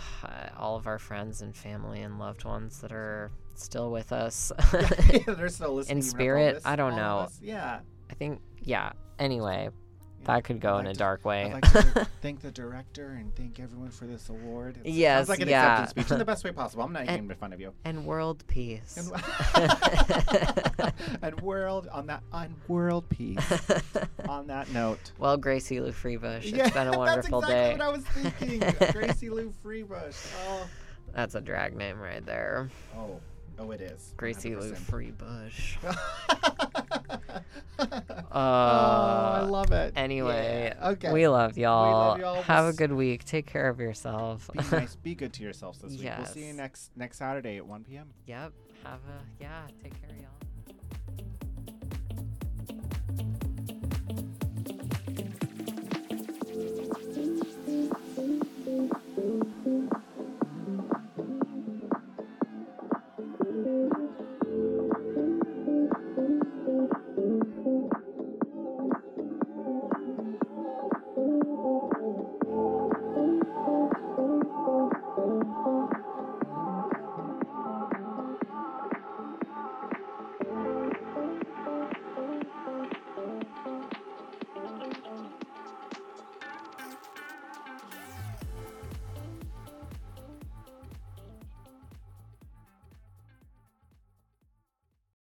all of our friends and family and loved ones that are still with us. [laughs] yeah, They're still [laughs] listening. all spirit? this, I don't know. Yeah. I think, yeah. Anyway. That could go I'd in a to- dark way. I'd like to [laughs] thank the director and thank everyone for this award. It's- Yes, like an yeah. acceptance speech in the [laughs] best way possible. I'm not And- even making fun of you. and world peace. And, [laughs] and world on that on world peace. on that note. well, Gracie Lou Freebush, yeah, it's been a wonderful that's exactly day. what I was thinking. Gracie Lou Freebush. Oh. That's a drag name right there. Oh. Oh, it is. Gracie Lou 100%. Freebush. [laughs] oh, uh, I love it. Anyway, Yeah, Okay. we love y'all. We love y'all. Have We'll a good week. Take care of yourself. be nice. Be good to yourselves this week. We'll see you [laughs] next next Saturday at 1 p.m. yep. Have a yeah. Take care, y'all.